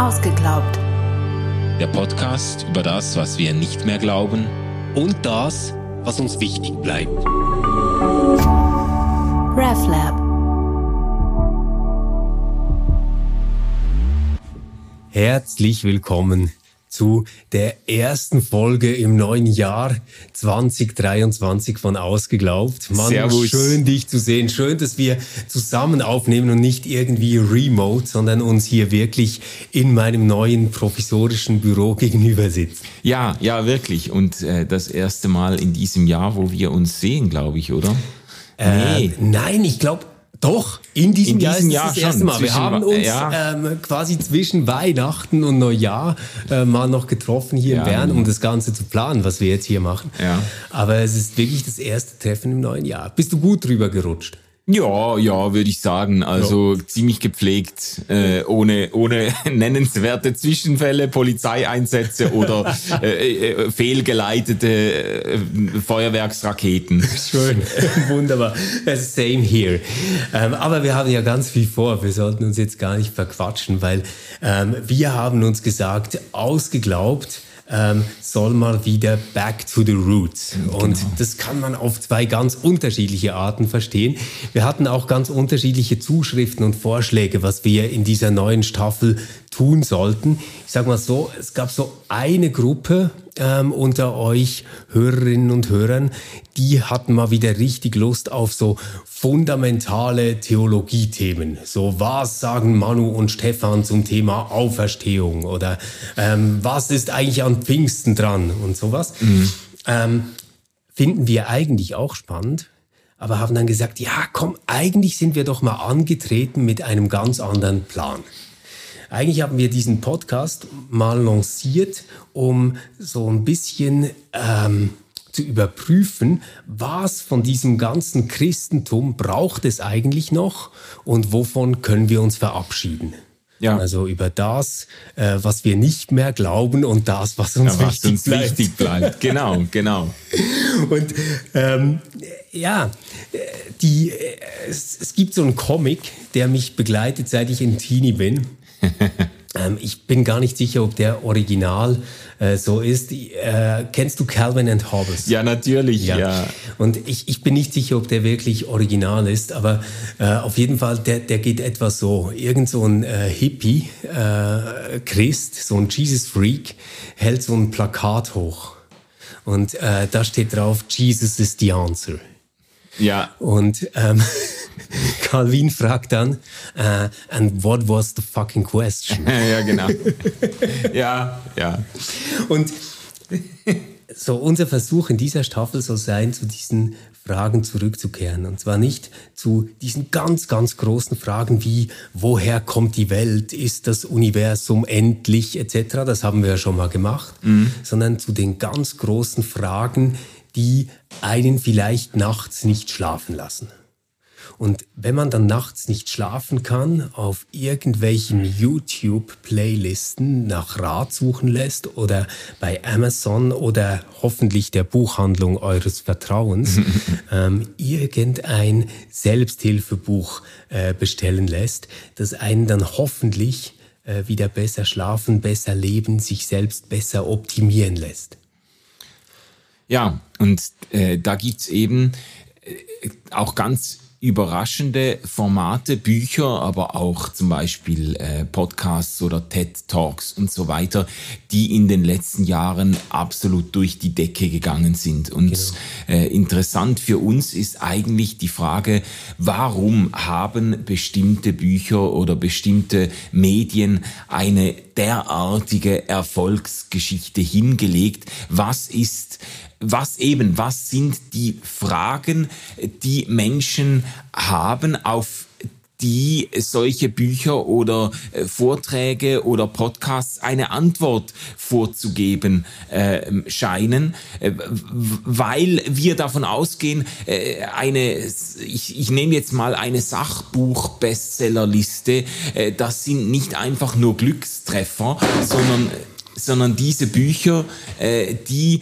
Ausgeglaubt. Der Podcast über das, was wir nicht mehr glauben und das, was uns wichtig bleibt. RefLab. Herzlich willkommen zu der ersten Folge im neuen Jahr 2023 von Ausgeglaubt. Mann, Servus. schön dich zu sehen. Schön, dass wir zusammen aufnehmen und nicht irgendwie remote, sondern uns hier wirklich in meinem neuen provisorischen Büro gegenüber sitzen. Ja, ja, wirklich. Und äh, das erste Mal in diesem Jahr, wo wir uns sehen, glaube ich, oder? Äh, nee. Nein, ich glaube, doch, in diesem, in diesem Jahr, ist das erste Mal. Wir haben uns ja. ähm, quasi zwischen Weihnachten und Neujahr äh, mal noch getroffen hier ja. in Bern, um das Ganze zu planen, was wir jetzt hier machen. Ja. Aber es ist wirklich das erste Treffen im neuen Jahr. Bist du gut drüber gerutscht? Ja, ja, würde ich sagen. Also ja. ziemlich gepflegt, äh, ohne, ohne nennenswerte Zwischenfälle, Polizeieinsätze oder äh, äh, fehlgeleitete äh, Feuerwerksraketen. Schön, wunderbar. Same here. Ähm, aber wir haben ja ganz viel vor. Wir sollten uns jetzt gar nicht verquatschen, weil ähm, wir haben uns gesagt, ausgeglaubt, ähm, soll mal wieder back to the roots. Genau. Und das kann man auf zwei ganz unterschiedliche Arten verstehen. Wir hatten auch ganz unterschiedliche Zuschriften und Vorschläge, was wir in dieser neuen Staffel tun sollten. Ich sage mal so, es gab so eine Gruppe ähm, unter euch Hörerinnen und Hörern, die hatten mal wieder richtig Lust auf so fundamentale Theologiethemen. So, was sagen Manu und Stefan zum Thema Auferstehung oder ähm, was ist eigentlich an Pfingsten dran und sowas. Mhm. Ähm, finden wir eigentlich auch spannend, aber haben dann gesagt, ja, komm, eigentlich sind wir doch mal angetreten mit einem ganz anderen Plan. Eigentlich haben wir diesen Podcast mal lanciert, um so ein bisschen ähm, zu überprüfen, was von diesem ganzen Christentum braucht es eigentlich noch und wovon können wir uns verabschieden. Ja. Also über das, äh, was wir nicht mehr glauben und das, was uns, ja, was wichtig, uns bleibt. wichtig bleibt. Genau, genau. und ähm, ja, die, äh, es, es gibt so einen Comic, der mich begleitet, seit ich ein Teenie bin. ähm, ich bin gar nicht sicher, ob der Original äh, so ist. Äh, kennst du Calvin and Hobbes? Ja, natürlich, ja. ja. Und ich, ich bin nicht sicher, ob der wirklich original ist, aber äh, auf jeden Fall, der, der geht etwas so. Irgend so ein äh, Hippie, äh, Christ, so ein Jesus-Freak, hält so ein Plakat hoch. Und äh, da steht drauf, Jesus is the answer. Ja. Und ähm, Calvin fragt dann, uh, and what was the fucking question? ja, genau. ja, ja. Und so unser Versuch in dieser Staffel soll sein, zu diesen Fragen zurückzukehren. Und zwar nicht zu diesen ganz, ganz großen Fragen wie, woher kommt die Welt? Ist das Universum endlich? Etc. Das haben wir ja schon mal gemacht. Mhm. Sondern zu den ganz großen Fragen, die einen vielleicht nachts nicht schlafen lassen. Und wenn man dann nachts nicht schlafen kann, auf irgendwelchen YouTube-Playlisten nach Rat suchen lässt oder bei Amazon oder hoffentlich der Buchhandlung eures Vertrauens ähm, irgendein Selbsthilfebuch äh, bestellen lässt, das einen dann hoffentlich äh, wieder besser schlafen, besser leben, sich selbst besser optimieren lässt. Ja, und äh, da gibt's eben äh, auch ganz überraschende Formate, Bücher, aber auch zum Beispiel äh, Podcasts oder TED Talks und so weiter, die in den letzten Jahren absolut durch die Decke gegangen sind. Und genau. äh, interessant für uns ist eigentlich die Frage, warum haben bestimmte Bücher oder bestimmte Medien eine derartige Erfolgsgeschichte hingelegt? Was ist was eben, was sind die Fragen, die Menschen haben, auf die solche Bücher oder äh, Vorträge oder Podcasts eine Antwort vorzugeben äh, scheinen, weil wir davon ausgehen, äh, eine, ich, ich nehme jetzt mal eine Sachbuch-Bestsellerliste, äh, das sind nicht einfach nur Glückstreffer, sondern sondern diese Bücher, äh, die,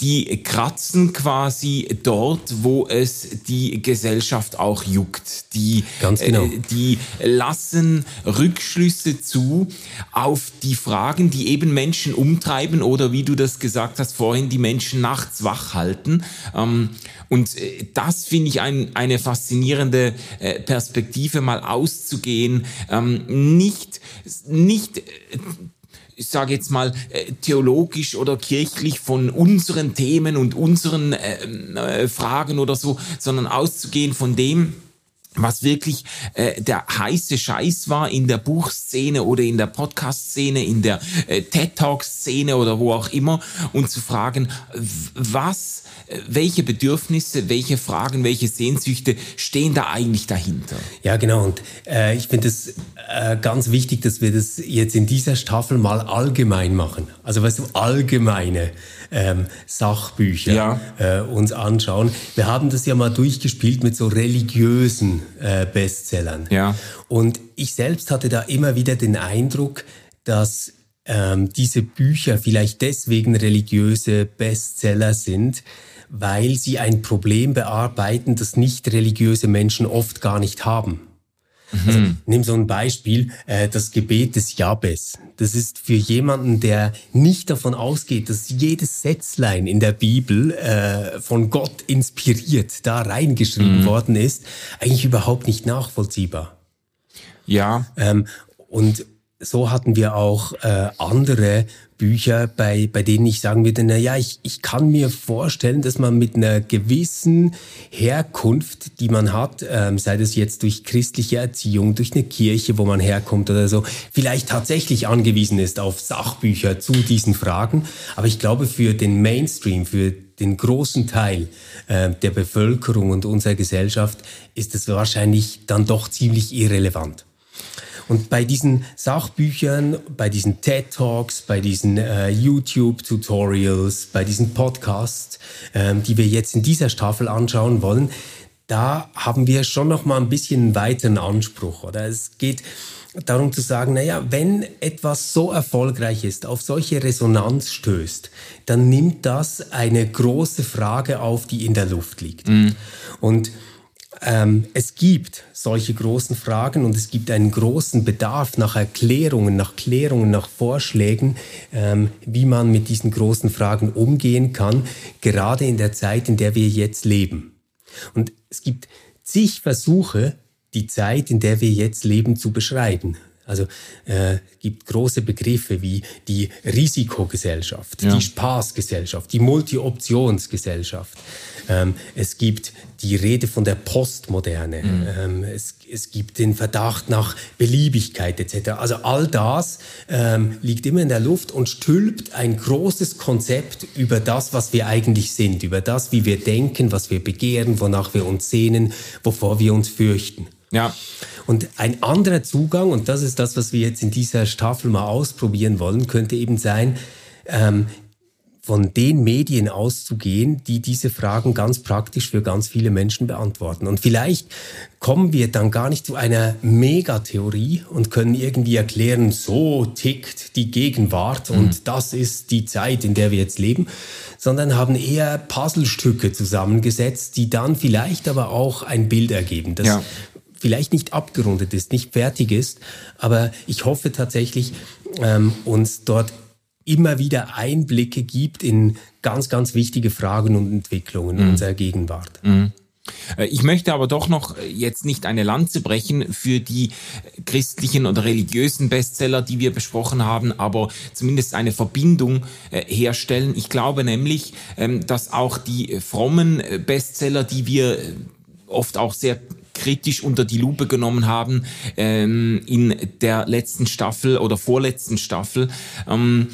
die kratzen quasi dort, wo es die Gesellschaft auch juckt. Die, Ganz genau. Äh, die lassen Rückschlüsse zu auf die Fragen, die eben Menschen umtreiben oder wie du das gesagt hast vorhin, die Menschen nachts wach halten. Ähm, und äh, das finde ich ein, eine faszinierende äh, Perspektive, mal auszugehen, ähm, nicht, nicht äh, ich sage jetzt mal, theologisch oder kirchlich von unseren Themen und unseren äh, Fragen oder so, sondern auszugehen von dem, was wirklich äh, der heiße Scheiß war in der Buchszene oder in der Podcast-Szene, in der äh, TED-Talk-Szene oder wo auch immer und zu fragen, was, äh, welche Bedürfnisse, welche Fragen, welche Sehnsüchte stehen da eigentlich dahinter? Ja, genau. Und äh, ich finde es äh, ganz wichtig, dass wir das jetzt in dieser Staffel mal allgemein machen. Also weißt du, allgemeine ähm, Sachbücher ja. äh, uns anschauen. Wir haben das ja mal durchgespielt mit so religiösen äh, Bestsellern. Ja. Und ich selbst hatte da immer wieder den Eindruck, dass ähm, diese Bücher vielleicht deswegen religiöse Bestseller sind, weil sie ein Problem bearbeiten, das nicht religiöse Menschen oft gar nicht haben. Also, mhm. nimm so ein Beispiel, äh, das Gebet des Jabes. Das ist für jemanden, der nicht davon ausgeht, dass jedes Sätzlein in der Bibel äh, von Gott inspiriert da reingeschrieben mhm. worden ist, eigentlich überhaupt nicht nachvollziehbar. Ja. Ähm, und so hatten wir auch äh, andere Bücher, bei, bei denen ich sagen würde, na ja, ich, ich kann mir vorstellen, dass man mit einer gewissen Herkunft, die man hat, ähm, sei das jetzt durch christliche Erziehung, durch eine Kirche, wo man herkommt oder so, vielleicht tatsächlich angewiesen ist auf Sachbücher zu diesen Fragen. Aber ich glaube, für den Mainstream, für den großen Teil äh, der Bevölkerung und unserer Gesellschaft ist es wahrscheinlich dann doch ziemlich irrelevant. Und bei diesen Sachbüchern, bei diesen TED Talks, bei diesen äh, YouTube-Tutorials, bei diesen Podcasts, ähm, die wir jetzt in dieser Staffel anschauen wollen, da haben wir schon noch mal ein bisschen einen weiteren Anspruch. Oder es geht darum zu sagen, naja, wenn etwas so erfolgreich ist, auf solche Resonanz stößt, dann nimmt das eine große Frage auf, die in der Luft liegt. Mhm. Und ähm, es gibt solche großen Fragen und es gibt einen großen Bedarf nach Erklärungen, nach Klärungen, nach Vorschlägen, ähm, wie man mit diesen großen Fragen umgehen kann, gerade in der Zeit, in der wir jetzt leben. Und es gibt zig Versuche, die Zeit, in der wir jetzt leben, zu beschreiben. Also äh, gibt große Begriffe wie die Risikogesellschaft, ja. die Spaßgesellschaft, die Multi-Optionsgesellschaft. Ähm, es gibt die Rede von der Postmoderne. Mhm. Ähm, es, es, gibt den Verdacht nach Beliebigkeit etc. Also all das ähm, liegt immer in der Luft und stülpt ein großes Konzept über das, was wir eigentlich sind, über das, wie wir denken, was wir begehren, wonach wir uns sehnen, wovor wir uns fürchten. Ja. Und ein anderer Zugang, und das ist das, was wir jetzt in dieser Staffel mal ausprobieren wollen, könnte eben sein, ähm, von den Medien auszugehen, die diese Fragen ganz praktisch für ganz viele Menschen beantworten. Und vielleicht kommen wir dann gar nicht zu einer Megatheorie und können irgendwie erklären, so tickt die Gegenwart mhm. und das ist die Zeit, in der wir jetzt leben, sondern haben eher Puzzlestücke zusammengesetzt, die dann vielleicht aber auch ein Bild ergeben. Das ja vielleicht nicht abgerundet ist, nicht fertig ist, aber ich hoffe tatsächlich, ähm, uns dort immer wieder Einblicke gibt in ganz, ganz wichtige Fragen und Entwicklungen mhm. unserer Gegenwart. Mhm. Äh, ich möchte aber doch noch jetzt nicht eine Lanze brechen für die christlichen oder religiösen Bestseller, die wir besprochen haben, aber zumindest eine Verbindung äh, herstellen. Ich glaube nämlich, ähm, dass auch die frommen äh, Bestseller, die wir oft auch sehr kritisch unter die Lupe genommen haben ähm, in der letzten Staffel oder vorletzten Staffel. Ähm,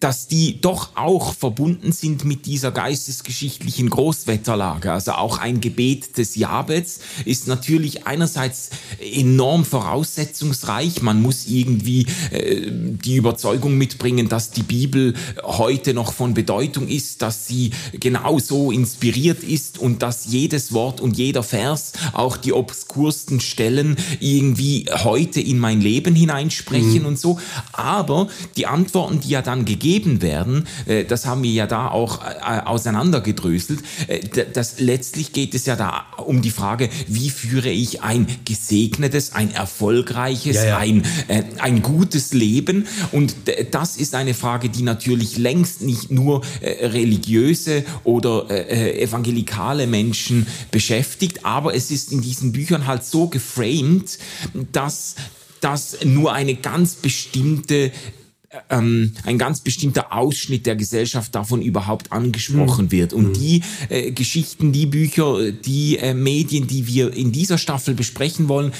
dass die doch auch verbunden sind mit dieser geistesgeschichtlichen Großwetterlage. Also auch ein Gebet des Jabets ist natürlich einerseits enorm voraussetzungsreich. Man muss irgendwie äh, die Überzeugung mitbringen, dass die Bibel heute noch von Bedeutung ist, dass sie genauso inspiriert ist und dass jedes Wort und jeder Vers, auch die obskursten Stellen, irgendwie heute in mein Leben hineinsprechen mhm. und so. Aber die Antworten, die ja dann gegeben werden, äh, das haben wir ja da auch äh, auseinandergedröselt, äh, das letztlich geht es ja da um die Frage, wie führe ich ein gesegnetes, ein erfolgreiches, ja, ja. Ein, ein gutes Leben? Und das ist eine Frage, die natürlich längst nicht nur religiöse oder evangelikale Menschen beschäftigt, aber es ist in diesen Büchern halt so geframed, dass das nur eine ganz bestimmte ähm, ein ganz bestimmter Ausschnitt der Gesellschaft davon überhaupt angesprochen mhm. wird. Und mhm. die äh, Geschichten, die Bücher, die äh, Medien, die wir in dieser Staffel besprechen wollen,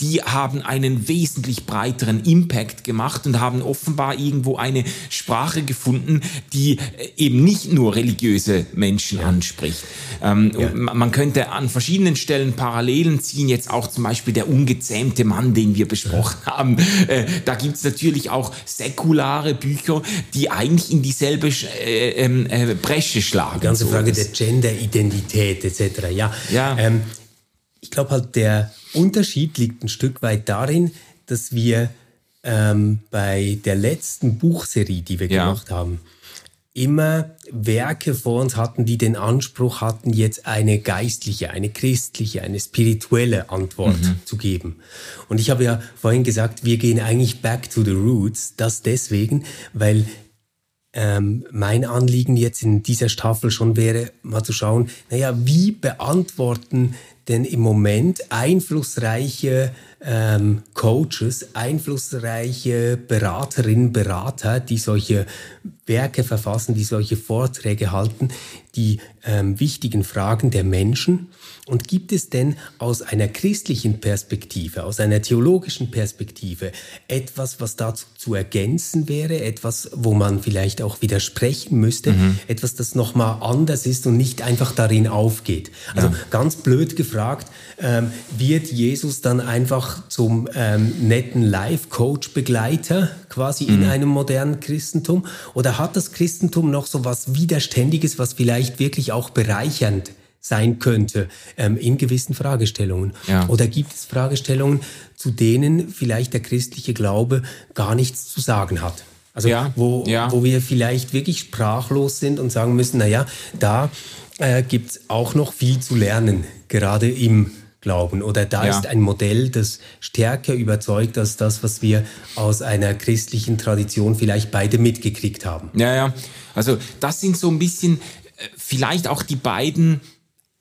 die haben einen wesentlich breiteren Impact gemacht und haben offenbar irgendwo eine Sprache gefunden, die äh, eben nicht nur religiöse Menschen ja. anspricht. Ähm, ja. Man könnte an verschiedenen Stellen Parallelen ziehen, jetzt auch zum Beispiel der ungezähmte Mann, den wir besprochen haben. Äh, da gibt es natürlich auch säkulare säkulare Bücher, die eigentlich in dieselbe äh, ähm, äh, Bresche schlagen. Die ganze Frage der Gender-Identität etc. Ja, ja. Ähm, ich glaube halt, der Unterschied liegt ein Stück weit darin, dass wir ähm, bei der letzten Buchserie, die wir ja. gemacht haben, immer Werke vor uns hatten, die den Anspruch hatten, jetzt eine geistliche, eine christliche, eine spirituelle Antwort mhm. zu geben. Und ich habe ja vorhin gesagt, wir gehen eigentlich back to the roots. Das deswegen, weil ähm, mein Anliegen jetzt in dieser Staffel schon wäre, mal zu schauen, naja, wie beantworten denn im Moment einflussreiche ähm, Coaches, einflussreiche Beraterinnen, Berater, die solche Werke verfassen, die solche Vorträge halten, die ähm, wichtigen Fragen der Menschen und gibt es denn aus einer christlichen Perspektive, aus einer theologischen Perspektive etwas, was dazu zu ergänzen wäre, etwas, wo man vielleicht auch widersprechen müsste, mhm. etwas, das nochmal anders ist und nicht einfach darin aufgeht? Also ja. ganz blöd gefragt, ähm, wird Jesus dann einfach zum ähm, netten Life-Coach-Begleiter quasi mhm. in einem modernen Christentum? Oder hat das Christentum noch so was Widerständiges, was vielleicht wirklich auch bereichernd sein könnte ähm, in gewissen Fragestellungen? Ja. Oder gibt es Fragestellungen, zu denen vielleicht der christliche Glaube gar nichts zu sagen hat? Also ja, wo, ja. wo wir vielleicht wirklich sprachlos sind und sagen müssen, naja, da äh, gibt es auch noch viel zu lernen, gerade im Glauben. Oder da ja. ist ein Modell, das stärker überzeugt als das, was wir aus einer christlichen Tradition vielleicht beide mitgekriegt haben. Ja, ja. Also das sind so ein bisschen äh, vielleicht auch die beiden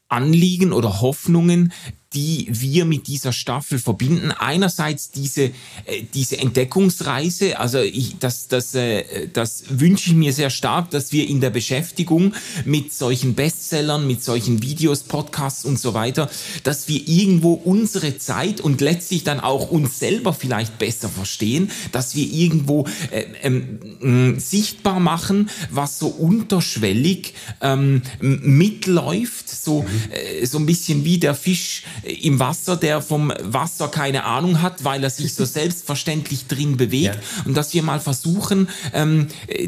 Anliegen oder Hoffnungen, die wir mit dieser Staffel verbinden. Einerseits diese, äh, diese Entdeckungsreise, also ich, das, das, äh, das wünsche ich mir sehr stark, dass wir in der Beschäftigung mit solchen Bestsellern, mit solchen Videos, Podcasts und so weiter, dass wir irgendwo unsere Zeit und letztlich dann auch uns selber vielleicht besser verstehen, dass wir irgendwo äh, ähm, sichtbar machen, was so unterschwellig ähm, mitläuft, so, äh, so ein bisschen wie der Fisch im Wasser, der vom Wasser keine Ahnung hat, weil er sich so selbstverständlich drin bewegt. Ja. Und dass wir mal versuchen, ähm,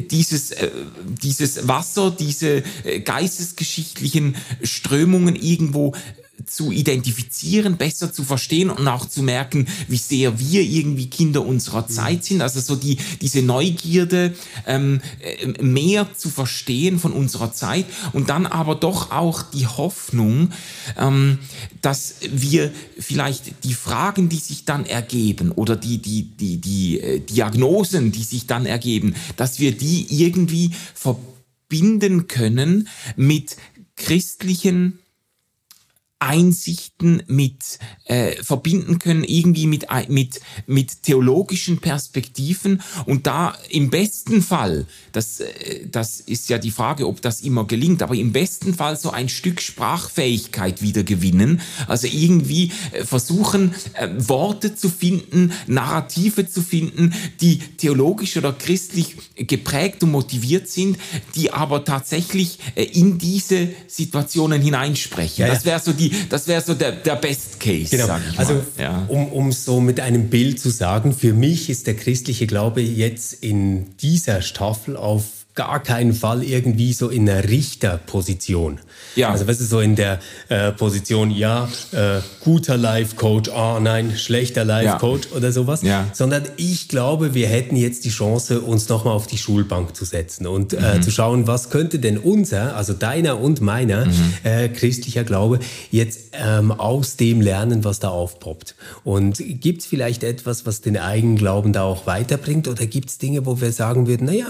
dieses, äh, dieses Wasser, diese äh, geistesgeschichtlichen Strömungen irgendwo zu identifizieren, besser zu verstehen und auch zu merken, wie sehr wir irgendwie Kinder unserer Zeit sind. Also so die, diese Neugierde, ähm, äh, mehr zu verstehen von unserer Zeit und dann aber doch auch die Hoffnung, ähm, dass wir vielleicht die Fragen, die sich dann ergeben oder die, die, die, die äh, Diagnosen, die sich dann ergeben, dass wir die irgendwie verbinden können mit christlichen Einsichten mit äh, verbinden können, irgendwie mit, mit, mit theologischen Perspektiven und da im besten Fall, das, äh, das ist ja die Frage, ob das immer gelingt, aber im besten Fall so ein Stück Sprachfähigkeit wieder gewinnen, also irgendwie äh, versuchen, äh, Worte zu finden, Narrative zu finden, die theologisch oder christlich geprägt und motiviert sind, die aber tatsächlich äh, in diese Situationen hineinsprechen. Ja, ja. Das wäre so die das wäre so der, der Best Case. Genau. Also ja. um, um so mit einem Bild zu sagen, für mich ist der christliche Glaube jetzt in dieser Staffel auf gar keinen Fall irgendwie so in einer Richterposition. Ja. Also was ist so in der äh, Position, ja, äh, guter Life-Coach, oh nein, schlechter Life-Coach ja. oder sowas. Ja. Sondern ich glaube, wir hätten jetzt die Chance, uns nochmal auf die Schulbank zu setzen und äh, mhm. zu schauen, was könnte denn unser, also deiner und meiner mhm. äh, christlicher Glaube jetzt ähm, aus dem lernen, was da aufpoppt. Und gibt es vielleicht etwas, was den eigenen Glauben da auch weiterbringt oder gibt es Dinge, wo wir sagen würden, naja,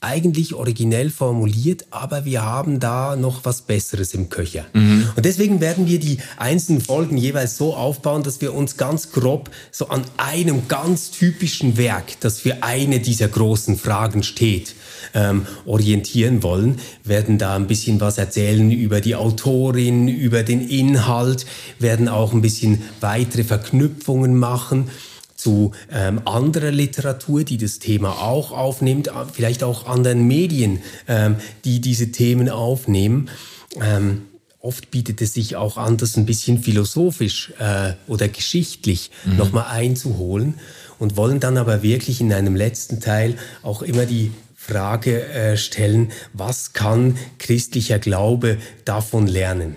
eigentlich originell formuliert, aber wir haben da noch was Besseres im Köcher. Mhm. Und deswegen werden wir die einzelnen Folgen jeweils so aufbauen, dass wir uns ganz grob so an einem ganz typischen Werk, das für eine dieser großen Fragen steht, ähm, orientieren wollen, werden da ein bisschen was erzählen über die Autorin, über den Inhalt, werden auch ein bisschen weitere Verknüpfungen machen zu ähm, anderer Literatur, die das Thema auch aufnimmt, vielleicht auch anderen Medien, ähm, die diese Themen aufnehmen. Ähm, oft bietet es sich auch an, das ein bisschen philosophisch äh, oder geschichtlich mhm. nochmal einzuholen und wollen dann aber wirklich in einem letzten Teil auch immer die Frage äh, stellen, was kann christlicher Glaube davon lernen?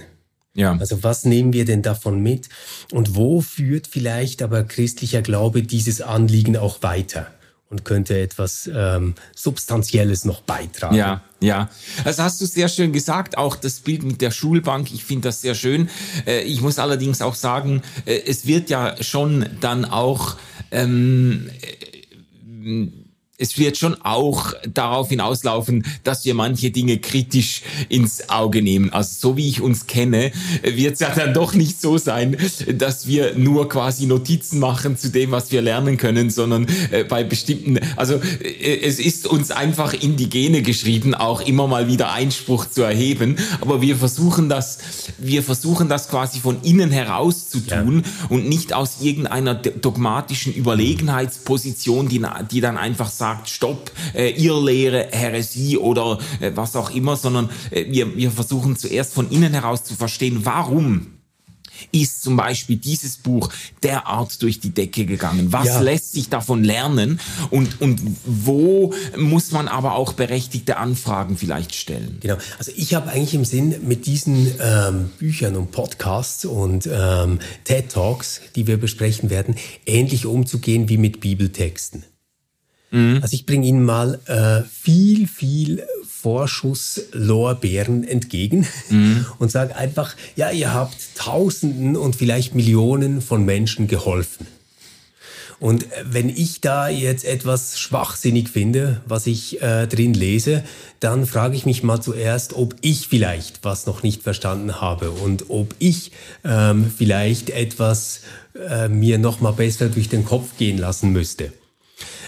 Ja. Also was nehmen wir denn davon mit und wo führt vielleicht aber christlicher Glaube dieses Anliegen auch weiter? und könnte etwas ähm, Substanzielles noch beitragen. Ja, ja. Also hast du sehr schön gesagt, auch das Bild mit der Schulbank, ich finde das sehr schön. Äh, ich muss allerdings auch sagen, äh, es wird ja schon dann auch ähm, äh, es wird schon auch darauf hinauslaufen, dass wir manche Dinge kritisch ins Auge nehmen. Also so wie ich uns kenne, wird es ja dann doch nicht so sein, dass wir nur quasi Notizen machen zu dem, was wir lernen können, sondern äh, bei bestimmten, also äh, es ist uns einfach in die Gene geschrieben, auch immer mal wieder Einspruch zu erheben. Aber wir versuchen das, wir versuchen das quasi von innen heraus zu tun ja. und nicht aus irgendeiner dogmatischen Überlegenheitsposition, die, die dann einfach sagt, sagt, stopp, äh, Irrlehre, Häresie oder äh, was auch immer, sondern äh, wir, wir versuchen zuerst von innen heraus zu verstehen, warum ist zum Beispiel dieses Buch derart durch die Decke gegangen? Was ja. lässt sich davon lernen? Und, und wo muss man aber auch berechtigte Anfragen vielleicht stellen? Genau. Also ich habe eigentlich im Sinn, mit diesen ähm, Büchern und Podcasts und ähm, TED Talks, die wir besprechen werden, ähnlich umzugehen wie mit Bibeltexten. Mhm. Also ich bringe Ihnen mal äh, viel, viel Vorschusslorbeeren entgegen mhm. und sage einfach, ja, ihr habt Tausenden und vielleicht Millionen von Menschen geholfen. Und wenn ich da jetzt etwas schwachsinnig finde, was ich äh, drin lese, dann frage ich mich mal zuerst, ob ich vielleicht was noch nicht verstanden habe und ob ich ähm, vielleicht etwas äh, mir noch mal besser durch den Kopf gehen lassen müsste.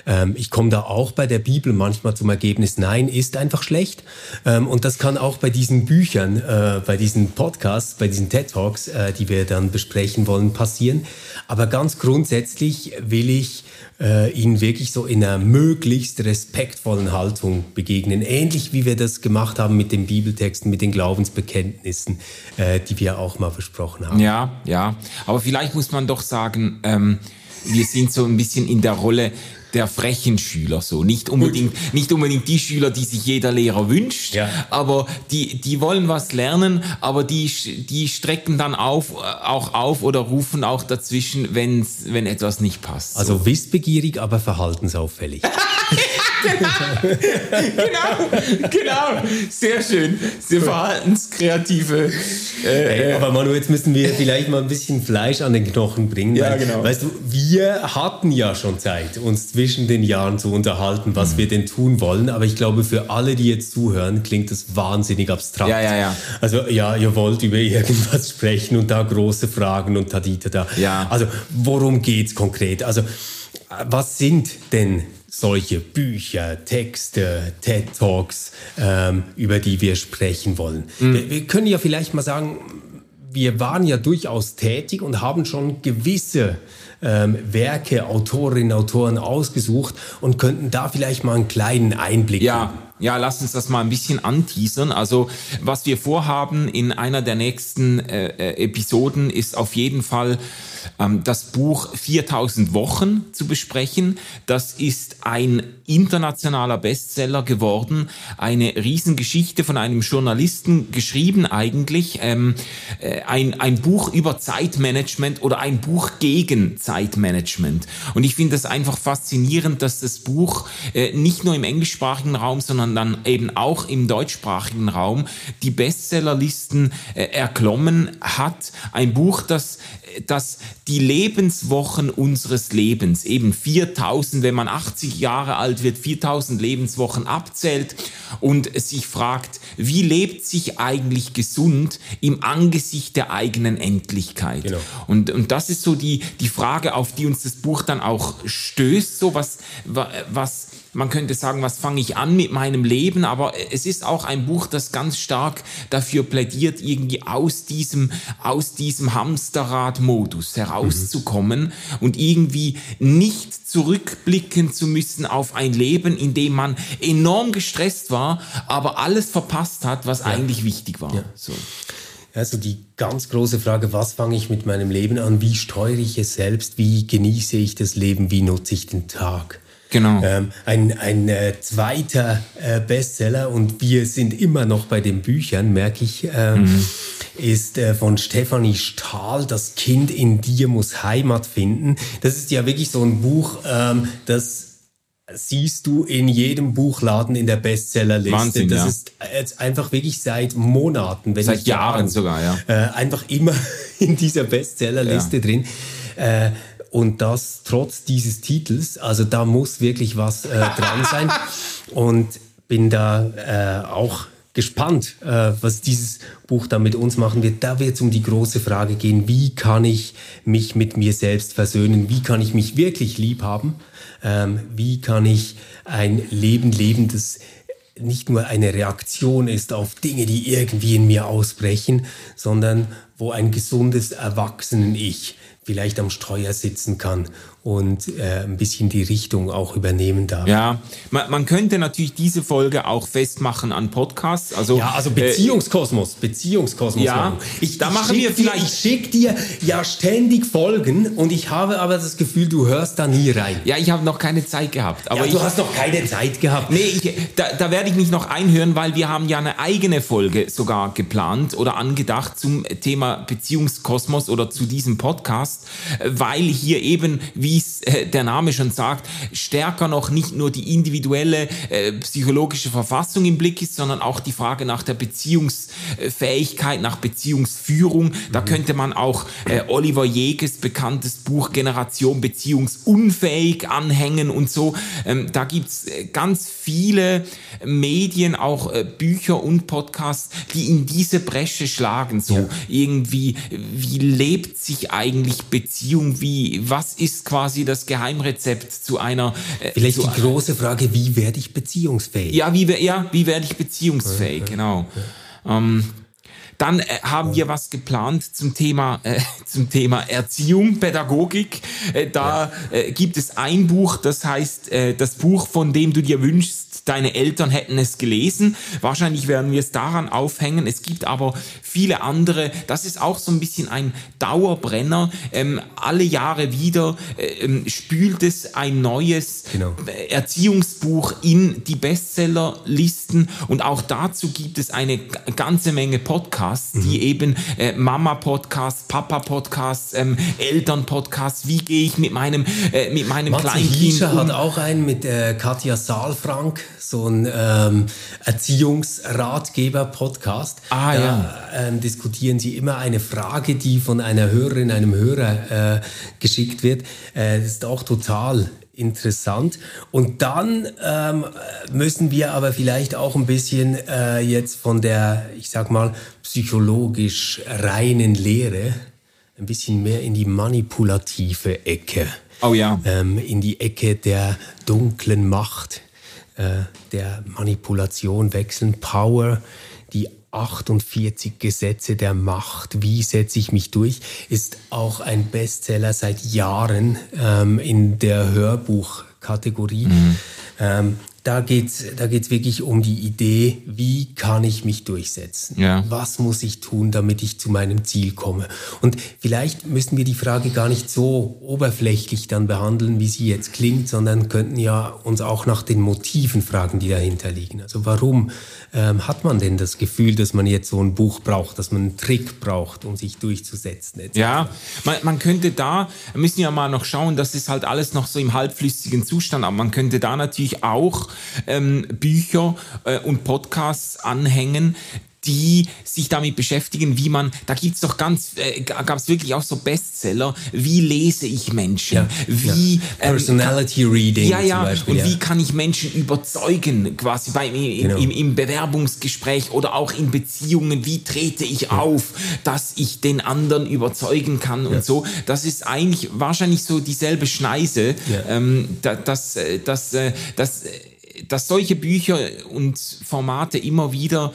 Ähm, ich komme da auch bei der Bibel manchmal zum Ergebnis, nein, ist einfach schlecht. Ähm, und das kann auch bei diesen Büchern, äh, bei diesen Podcasts, bei diesen TED Talks, äh, die wir dann besprechen wollen, passieren. Aber ganz grundsätzlich will ich äh, ihnen wirklich so in einer möglichst respektvollen Haltung begegnen. Ähnlich wie wir das gemacht haben mit den Bibeltexten, mit den Glaubensbekenntnissen, äh, die wir auch mal besprochen haben. Ja, ja. Aber vielleicht muss man doch sagen, ähm, wir sind so ein bisschen in der Rolle der frechen Schüler so. Nicht unbedingt, nicht unbedingt die Schüler, die sich jeder Lehrer wünscht, ja. aber die, die wollen was lernen, aber die, die strecken dann auf, auch auf oder rufen auch dazwischen, wenn, wenn etwas nicht passt. So. Also wissbegierig, aber verhaltensauffällig. genau. genau, genau. Sehr schön. Sehr verhaltenskreative. Äh, hey, äh, aber Manu, jetzt müssen wir vielleicht mal ein bisschen Fleisch an den Knochen bringen. Ja, weil, genau. Weißt du, wir hatten ja schon Zeit, uns zwischen den Jahren zu unterhalten, was mhm. wir denn tun wollen. Aber ich glaube, für alle, die jetzt zuhören, klingt das wahnsinnig abstrakt. Ja, ja, ja. Also, ja, ihr wollt über irgendwas sprechen und da große Fragen und da, da, da. Ja. Also, worum geht's konkret? Also, was sind denn solche Bücher, Texte, TED Talks, ähm, über die wir sprechen wollen. Mhm. Wir, wir, können ja vielleicht mal sagen, wir waren ja durchaus tätig und haben schon gewisse ähm, Werke, Autorinnen, Autoren ausgesucht und könnten da vielleicht mal einen kleinen Einblick ja, ja, lass uns das mal ein bisschen anteasern. Also, was wir vorhaben in einer der nächsten äh, äh Episoden ist auf jeden Fall das Buch 4000 Wochen zu besprechen. Das ist ein internationaler Bestseller geworden, eine Riesengeschichte von einem Journalisten geschrieben eigentlich, ähm, äh, ein, ein Buch über Zeitmanagement oder ein Buch gegen Zeitmanagement. Und ich finde das einfach faszinierend, dass das Buch äh, nicht nur im englischsprachigen Raum, sondern dann eben auch im deutschsprachigen Raum die Bestsellerlisten äh, erklommen hat. Ein Buch, das, das die Lebenswochen unseres Lebens, eben 4000, wenn man 80 Jahre alt wird, 4000 Lebenswochen abzählt und sich fragt, wie lebt sich eigentlich gesund im Angesicht der eigenen Endlichkeit? Genau. Und, und das ist so die, die Frage, auf die uns das Buch dann auch stößt, so was, was, man könnte sagen, was fange ich an mit meinem Leben, aber es ist auch ein Buch, das ganz stark dafür plädiert, irgendwie aus diesem, aus diesem Hamsterrad-Modus herauszukommen mhm. und irgendwie nicht zurückblicken zu müssen auf ein Leben, in dem man enorm gestresst war, aber alles verpasst hat, was ja. eigentlich wichtig war. Ja. So. Also die ganz große Frage, was fange ich mit meinem Leben an? Wie steuere ich es selbst? Wie genieße ich das Leben? Wie nutze ich den Tag? Genau. Ähm, ein ein äh, zweiter äh, Bestseller und wir sind immer noch bei den Büchern, merke ich, äh, mhm. ist äh, von Stefanie Stahl, Das Kind in dir muss Heimat finden. Das ist ja wirklich so ein Buch, ähm, das siehst du in jedem Buchladen in der Bestsellerliste. Wahnsinn, das ja. ist jetzt einfach wirklich seit Monaten, wenn seit Jahren, Jahren sogar, ja. Äh, einfach immer in dieser Bestsellerliste ja. drin. Äh, und das trotz dieses Titels. Also da muss wirklich was äh, dran sein. Und bin da äh, auch gespannt, äh, was dieses Buch da mit uns machen wird. Da wird es um die große Frage gehen, wie kann ich mich mit mir selbst versöhnen? Wie kann ich mich wirklich lieb haben? Ähm, wie kann ich ein Leben leben, das nicht nur eine Reaktion ist auf Dinge, die irgendwie in mir ausbrechen, sondern wo ein gesundes Erwachsenen-Ich vielleicht am Steuer sitzen kann und äh, ein bisschen die Richtung auch übernehmen darf. Ja, man, man, könnte natürlich diese Folge auch festmachen an Podcasts. Also, ja, also Beziehungskosmos, äh, Beziehungskosmos. Ja, ich, da machen wir vielleicht. Dir, ich schicke dir ja ständig Folgen und ich habe aber das Gefühl, du hörst da nie rein. Ja, ich habe noch keine Zeit gehabt. Aber ja, du ich, hast noch keine Zeit gehabt. Nee, ich, da, da werde ich mich noch einhören, weil wir haben ja eine eigene Folge sogar geplant oder angedacht zum Thema Beziehungskosmos oder zu diesem Podcast, weil hier eben, wie wie es äh, der Name schon sagt, stärker noch nicht nur die individuelle äh, psychologische Verfassung im Blick ist, sondern auch die Frage nach der Beziehungsfähigkeit, nach Beziehungsführung. Da mhm. könnte man auch äh, Oliver Jeges bekanntes Buch Generation Beziehungsunfähig anhängen und so. Ähm, da gibt's äh, ganz viele Medien, auch Bücher und Podcasts, die in diese Bresche schlagen. So ja. irgendwie, wie lebt sich eigentlich Beziehung? Wie, was ist quasi quasi das Geheimrezept zu einer. Äh, Vielleicht zu, die große Frage, wie werde ich beziehungsfähig? Ja, wie, ja, wie werde ich beziehungsfähig, ja, genau. Ja. Ähm, dann äh, haben wir was geplant zum Thema, äh, zum Thema Erziehung, Pädagogik. Äh, da äh, gibt es ein Buch, das heißt äh, das Buch, von dem du dir wünschst, deine Eltern hätten es gelesen. Wahrscheinlich werden wir es daran aufhängen. Es gibt aber viele andere. Das ist auch so ein bisschen ein Dauerbrenner. Ähm, alle Jahre wieder äh, ähm, spült es ein neues genau. Erziehungsbuch in die Bestsellerlisten. Und auch dazu gibt es eine ganze Menge Podcasts, mhm. die eben äh, Mama-Podcasts, Papa-Podcasts, ähm, Eltern-Podcasts. Wie gehe ich mit meinem, äh, mit meinem Matze Kleinkind Hiescher um? hat auch einen mit äh, Katja Saalfrank so ein ähm, Erziehungsratgeber-Podcast. Ah, da, ja. Ähm, diskutieren sie immer eine Frage, die von einer Hörerin, einem Hörer äh, geschickt wird. Äh, das ist auch total interessant. Und dann ähm, müssen wir aber vielleicht auch ein bisschen äh, jetzt von der, ich sag mal, psychologisch reinen Lehre ein bisschen mehr in die manipulative Ecke. Oh ja. Ähm, in die Ecke der dunklen Macht äh, der Manipulation wechseln. Power, die 48 Gesetze der Macht, wie setze ich mich durch, ist auch ein Bestseller seit Jahren ähm, in der Hörbuchkategorie. Mhm. Ähm, da geht's, da geht's wirklich um die Idee, wie kann ich mich durchsetzen? Ja. Was muss ich tun, damit ich zu meinem Ziel komme? Und vielleicht müssen wir die Frage gar nicht so oberflächlich dann behandeln, wie sie jetzt klingt, sondern könnten ja uns auch nach den Motiven fragen, die dahinter liegen. Also warum ähm, hat man denn das Gefühl, dass man jetzt so ein Buch braucht, dass man einen Trick braucht, um sich durchzusetzen? Etc. Ja, man, man könnte da, müssen ja mal noch schauen, das ist halt alles noch so im halbflüssigen Zustand, aber man könnte da natürlich auch ähm, Bücher äh, und Podcasts anhängen, die sich damit beschäftigen, wie man, da gibt's doch ganz, äh, gab es wirklich auch so Bestseller, wie lese ich Menschen, ja, wie ja. Ähm, Personality ähm, Reading. Ja, ja, Beispiel, und ja. wie kann ich Menschen überzeugen, quasi bei, im, genau. im, im, Bewerbungsgespräch oder auch in Beziehungen, wie trete ich auf, dass ich den anderen überzeugen kann und so. Das ist eigentlich wahrscheinlich so dieselbe Schneise, ähm, dass, dass, äh, dass, äh, dass solche Bücher und Formate immer wieder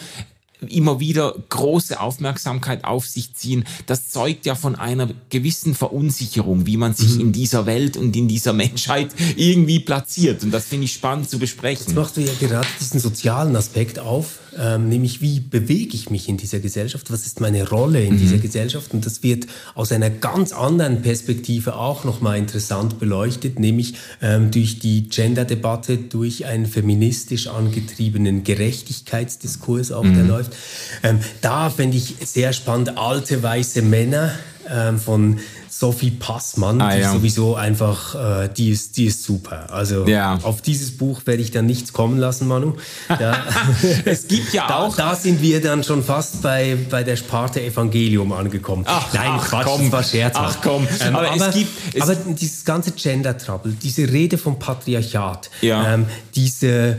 immer wieder große Aufmerksamkeit auf sich ziehen, das zeugt ja von einer gewissen Verunsicherung, wie man sich mhm. in dieser Welt und in dieser Menschheit irgendwie platziert. Und das finde ich spannend zu besprechen. Jetzt machst du ja gerade diesen sozialen Aspekt auf, ähm, nämlich wie bewege ich mich in dieser Gesellschaft, was ist meine Rolle in mhm. dieser Gesellschaft und das wird aus einer ganz anderen Perspektive auch nochmal interessant beleuchtet, nämlich ähm, durch die Gender-Debatte, durch einen feministisch angetriebenen Gerechtigkeitsdiskurs auch, mhm. der läuft. Ähm, da fände ich sehr spannend, alte weiße Männer ähm, von Sophie Passmann, ah, die ja. sowieso einfach, äh, die, ist, die ist super. Also ja. auf dieses Buch werde ich dann nichts kommen lassen, Manu. Da, es gibt ja da, auch. Da sind wir dann schon fast bei, bei der Sparte Evangelium angekommen. Ach, Nein, ach, Quatsch, komm. das war scherzhaft. Ach komm, ähm, aber, aber, es gibt, es aber dieses ganze Gender-Trouble, diese Rede vom Patriarchat, ja. ähm, diese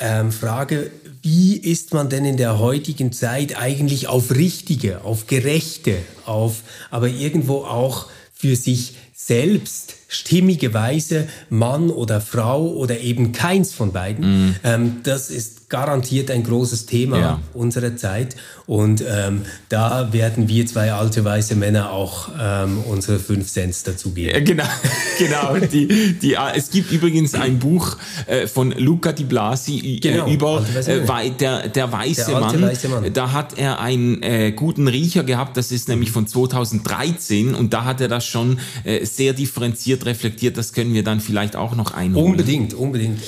ähm, Frage, wie ist man denn in der heutigen Zeit eigentlich auf richtige, auf gerechte, auf aber irgendwo auch für sich selbst stimmige Weise Mann oder Frau oder eben keins von beiden. Mm. Ähm, das ist garantiert ein großes Thema ja. unserer Zeit. Und ähm, da werden wir zwei alte weiße Männer auch ähm, unsere fünf Cents dazugeben. Ja, genau, genau. die, die, äh, es gibt übrigens ein Buch äh, von Luca Di Blasi äh, genau, über äh, der, der, weiße, der Mann. weiße Mann. Da hat er einen äh, guten Riecher gehabt, das ist nämlich von 2013 und da hat er das schon äh, sehr differenziert reflektiert. Das können wir dann vielleicht auch noch einholen. Unbedingt, unbedingt.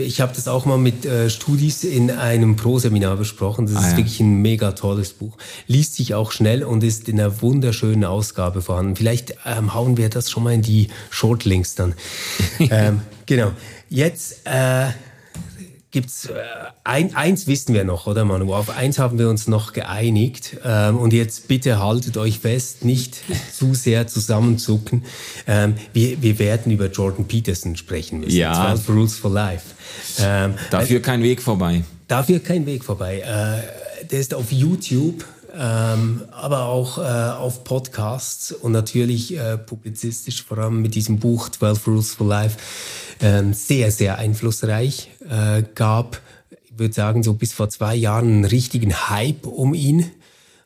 Ich habe das auch mal mit äh, Studis in einem Pro-Seminar besprochen. Das ah, ist ja. wirklich ein mega tolles Buch. Liest sich auch schnell und ist in einer wunderschönen Ausgabe vorhanden. Vielleicht ähm, hauen wir das schon mal in die Shortlinks dann. ähm, genau. Jetzt äh, gibt's äh, ein, eins wissen wir noch, oder Manu? Auf eins haben wir uns noch geeinigt. Ähm, und jetzt bitte haltet euch fest, nicht zu sehr zusammenzucken. Ähm, wir, wir werden über Jordan Peterson sprechen müssen. Ja. 12 Rules for Life. Ähm, dafür also, kein Weg vorbei. Dafür kein Weg vorbei. Äh, der ist auf YouTube. Ähm, aber auch äh, auf Podcasts und natürlich äh, publizistisch, vor allem mit diesem Buch 12 Rules for Life, ähm, sehr, sehr einflussreich. Äh, gab, ich würde sagen, so bis vor zwei Jahren einen richtigen Hype um ihn.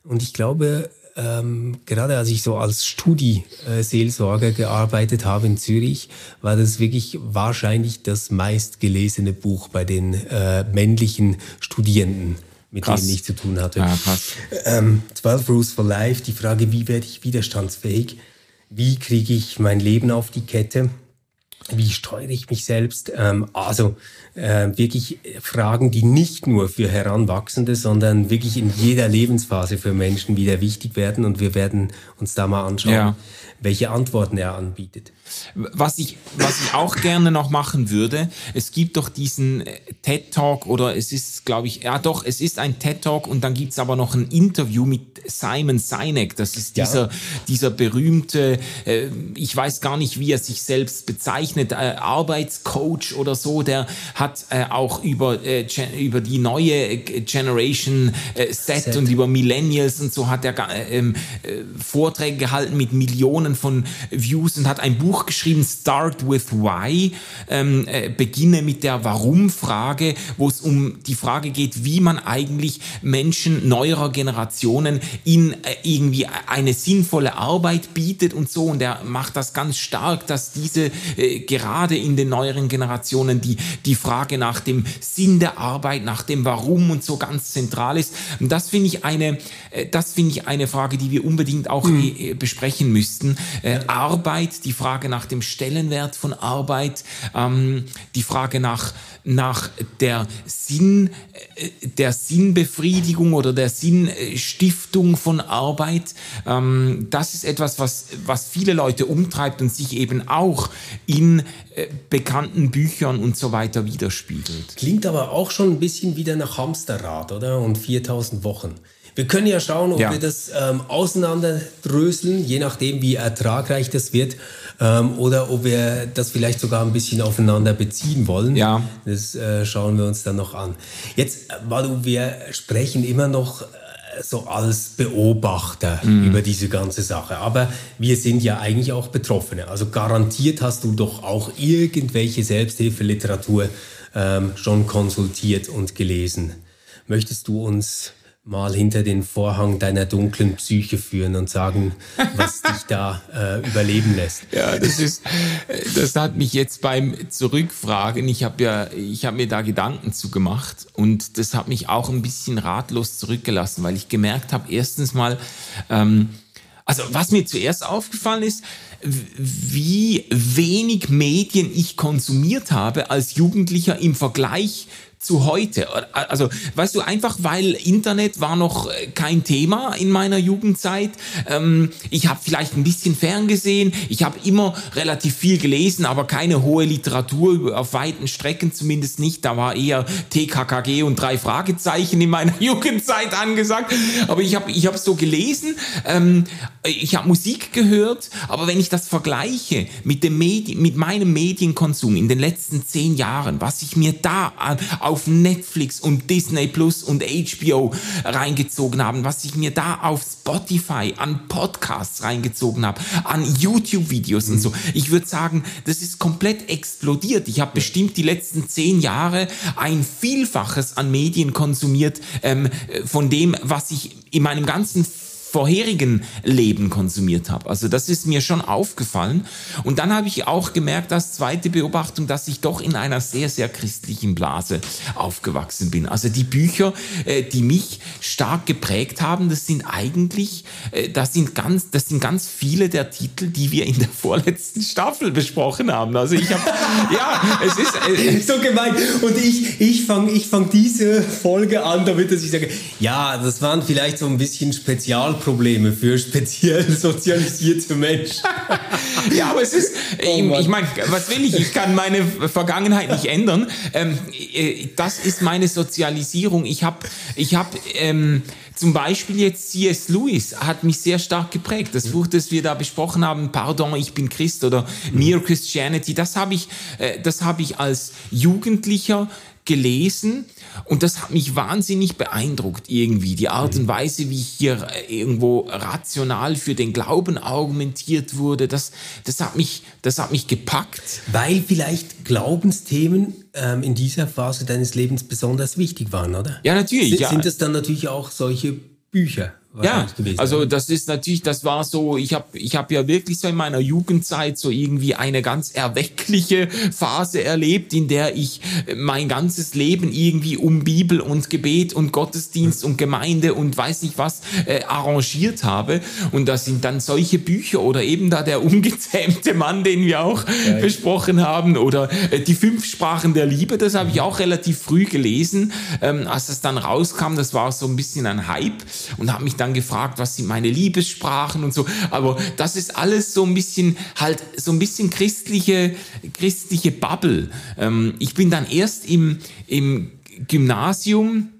Und ich glaube, ähm, gerade als ich so als Studi-Seelsorger gearbeitet habe in Zürich, war das wirklich wahrscheinlich das meistgelesene Buch bei den äh, männlichen Studierenden, mit krass. denen ich zu tun hatte. Ja, krass. Ähm, 12 Rules for Life, die Frage, wie werde ich widerstandsfähig? Wie kriege ich mein Leben auf die Kette? Wie steuere ich mich selbst? Ähm, also äh, wirklich Fragen, die nicht nur für Heranwachsende, sondern wirklich in jeder Lebensphase für Menschen wieder wichtig werden. Und wir werden uns da mal anschauen, ja. welche Antworten er anbietet. Was ich, was ich auch gerne noch machen würde, es gibt doch diesen äh, TED Talk oder es ist, glaube ich, ja doch, es ist ein TED Talk und dann gibt's aber noch ein Interview mit Simon Sinek. Das ist dieser, ja. dieser berühmte, äh, ich weiß gar nicht, wie er sich selbst bezeichnet, äh, Arbeitscoach oder so, der hat äh, auch über, äh, über die neue Generation Set, Set, und über Millennials und so hat er äh, äh, Vorträge gehalten mit Millionen von Views und hat ein Buch geschrieben, Start with Why, ähm, äh, beginne mit der Warum-Frage, wo es um die Frage geht, wie man eigentlich Menschen neuerer Generationen in irgendwie eine sinnvolle Arbeit bietet und so. Und er macht das ganz stark, dass diese äh, gerade in den neueren Generationen die, die Frage nach dem Sinn der Arbeit, nach dem Warum und so ganz zentral ist. Und das finde ich eine, äh, das finde ich eine Frage, die wir unbedingt auch mhm. besprechen müssten. Äh, Arbeit, die Frage nach dem Stellenwert von Arbeit, ähm, die Frage nach nach der Sinn, äh, der Sinnbefriedigung oder der Sinnstiftung von Arbeit. Ähm, das ist etwas, was, was viele Leute umtreibt und sich eben auch in äh, bekannten Büchern und so weiter widerspiegelt. Klingt aber auch schon ein bisschen wieder nach Hamsterrad, oder? Und 4000 Wochen. Wir können ja schauen, ob ja. wir das ähm, auseinanderdröseln, je nachdem, wie ertragreich das wird, ähm, oder ob wir das vielleicht sogar ein bisschen aufeinander beziehen wollen. Ja. Das äh, schauen wir uns dann noch an. Jetzt, Manu, wir sprechen immer noch äh, so als Beobachter mhm. über diese ganze Sache. Aber wir sind ja eigentlich auch Betroffene. Also garantiert hast du doch auch irgendwelche Selbsthilfeliteratur ähm, schon konsultiert und gelesen. Möchtest du uns mal hinter den Vorhang deiner dunklen Psyche führen und sagen, was dich da äh, überleben lässt. Ja, das ist, das hat mich jetzt beim Zurückfragen, ich habe ja, ich habe mir da Gedanken zu gemacht und das hat mich auch ein bisschen ratlos zurückgelassen, weil ich gemerkt habe, erstens mal, ähm, also was mir zuerst aufgefallen ist, wie wenig Medien ich konsumiert habe als Jugendlicher im Vergleich zu heute. Also, weißt du, einfach weil Internet war noch äh, kein Thema in meiner Jugendzeit. Ähm, ich habe vielleicht ein bisschen ferngesehen. Ich habe immer relativ viel gelesen, aber keine hohe Literatur auf weiten Strecken zumindest nicht. Da war eher TKKG und drei Fragezeichen in meiner Jugendzeit angesagt. Aber ich habe ich hab so gelesen. Ähm, ich habe Musik gehört, aber wenn ich das vergleiche mit dem Medi mit meinem Medienkonsum in den letzten zehn Jahren, was ich mir da auf Netflix und Disney Plus und HBO reingezogen habe, was ich mir da auf Spotify an Podcasts reingezogen habe, an YouTube-Videos mhm. und so, ich würde sagen, das ist komplett explodiert. Ich habe bestimmt die letzten zehn Jahre ein Vielfaches an Medien konsumiert ähm, von dem, was ich in meinem ganzen vorherigen Leben konsumiert habe. Also das ist mir schon aufgefallen. Und dann habe ich auch gemerkt, als zweite Beobachtung, dass ich doch in einer sehr, sehr christlichen Blase aufgewachsen bin. Also die Bücher, äh, die mich stark geprägt haben, das sind eigentlich, äh, das sind ganz, das sind ganz viele der Titel, die wir in der vorletzten Staffel besprochen haben. Also ich habe, ja, es ist äh, so gemeint. Und ich, ich fange ich fang diese Folge an, damit ich sage, ja, das waren vielleicht so ein bisschen Spezial Probleme für speziell sozialisierte Menschen. ja, aber es ist, oh ich meine, was will ich? Ich kann meine Vergangenheit nicht ändern. Ähm, äh, das ist meine Sozialisierung. Ich habe, ich habe, ähm, zum Beispiel jetzt C.S. Lewis hat mich sehr stark geprägt. Das Buch, das wir da besprochen haben, Pardon, ich bin Christ oder Mere Christianity, das habe ich, äh, das habe ich als Jugendlicher gelesen und das hat mich wahnsinnig beeindruckt irgendwie. Die Art und Weise, wie hier äh, irgendwo rational für den Glauben argumentiert wurde, das, das, hat, mich, das hat mich gepackt. Weil vielleicht Glaubensthemen ähm, in dieser Phase deines Lebens besonders wichtig waren, oder? Ja, natürlich. S ja. Sind es dann natürlich auch solche Bücher? Ja, gewesen. Also das ist natürlich, das war so, ich habe ich hab ja wirklich so in meiner Jugendzeit so irgendwie eine ganz erweckliche Phase erlebt, in der ich mein ganzes Leben irgendwie um Bibel und Gebet und Gottesdienst und Gemeinde und weiß nicht was äh, arrangiert habe. Und da sind dann solche Bücher oder eben da der ungezähmte Mann, den wir auch ja, besprochen haben, oder äh, die fünf Sprachen der Liebe, das habe ich auch relativ früh gelesen, ähm, als das dann rauskam. Das war so ein bisschen ein Hype und habe mich dann dann gefragt, was sind meine Liebessprachen und so. Aber das ist alles so ein bisschen halt so ein bisschen christliche christliche Bubble. Ähm, ich bin dann erst im im Gymnasium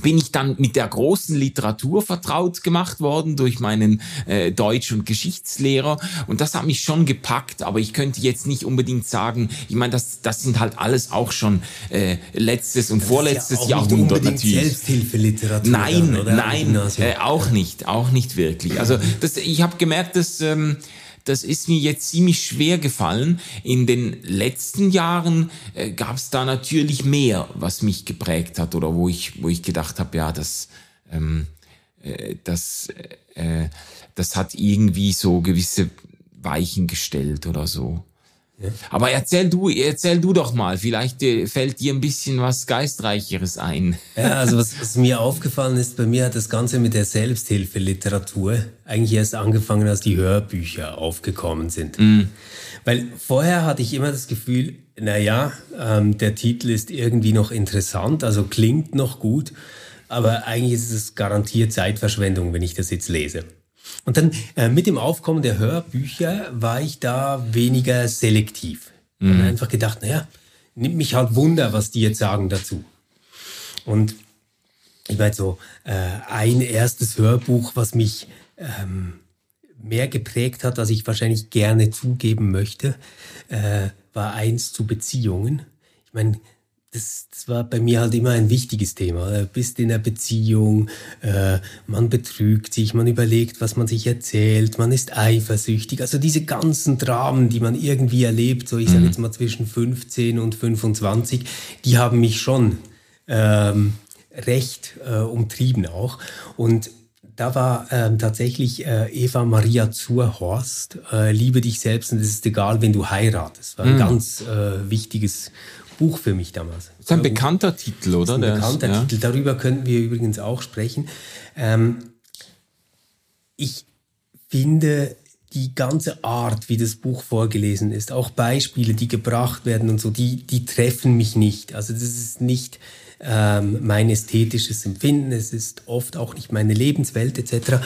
bin ich dann mit der großen Literatur vertraut gemacht worden durch meinen äh, Deutsch- und Geschichtslehrer und das hat mich schon gepackt, aber ich könnte jetzt nicht unbedingt sagen, ich meine, das, das sind halt alles auch schon äh, letztes und das vorletztes ja Jahrhundert natürlich. Selbsthilfeliteratur. Nein, dann, nein, äh, auch nicht, auch nicht wirklich. Also das, ich habe gemerkt, dass ähm, das ist mir jetzt ziemlich schwer gefallen. In den letzten Jahren äh, gab es da natürlich mehr, was mich geprägt hat oder wo ich, wo ich gedacht habe, ja, das, ähm, äh, das, äh, das hat irgendwie so gewisse Weichen gestellt oder so. Aber erzähl du, erzähl du doch mal, vielleicht äh, fällt dir ein bisschen was Geistreicheres ein. Ja, also was, was mir aufgefallen ist, bei mir hat das Ganze mit der Selbsthilfeliteratur eigentlich erst angefangen, als die Hörbücher aufgekommen sind. Mm. Weil vorher hatte ich immer das Gefühl, naja, ähm, der Titel ist irgendwie noch interessant, also klingt noch gut, aber eigentlich ist es garantiert Zeitverschwendung, wenn ich das jetzt lese. Und dann äh, mit dem Aufkommen der Hörbücher war ich da weniger selektiv. Mhm. Und einfach gedacht, naja, nimmt mich halt Wunder, was die jetzt sagen dazu. Und ich meine so, äh, ein erstes Hörbuch, was mich ähm, mehr geprägt hat, als ich wahrscheinlich gerne zugeben möchte, äh, war eins zu Beziehungen. Ich meine, das, das war bei mir halt immer ein wichtiges Thema. Du bist in einer Beziehung, äh, man betrügt sich, man überlegt, was man sich erzählt, man ist eifersüchtig. Also diese ganzen Dramen, die man irgendwie erlebt, so ich sage mhm. jetzt mal zwischen 15 und 25, die haben mich schon ähm, recht äh, umtrieben auch. Und da war ähm, tatsächlich äh, Eva Maria Zurhorst, äh, Liebe dich selbst und es ist egal, wenn du heiratest. War ein mhm. ganz äh, wichtiges Buch für mich damals. Das ist ein bekannter Titel, oder? Ein bekannter ja. Titel. Darüber könnten wir übrigens auch sprechen. Ähm, ich finde die ganze Art, wie das Buch vorgelesen ist, auch Beispiele, die gebracht werden und so, die, die treffen mich nicht. Also das ist nicht ähm, mein ästhetisches Empfinden, es ist oft auch nicht meine Lebenswelt etc.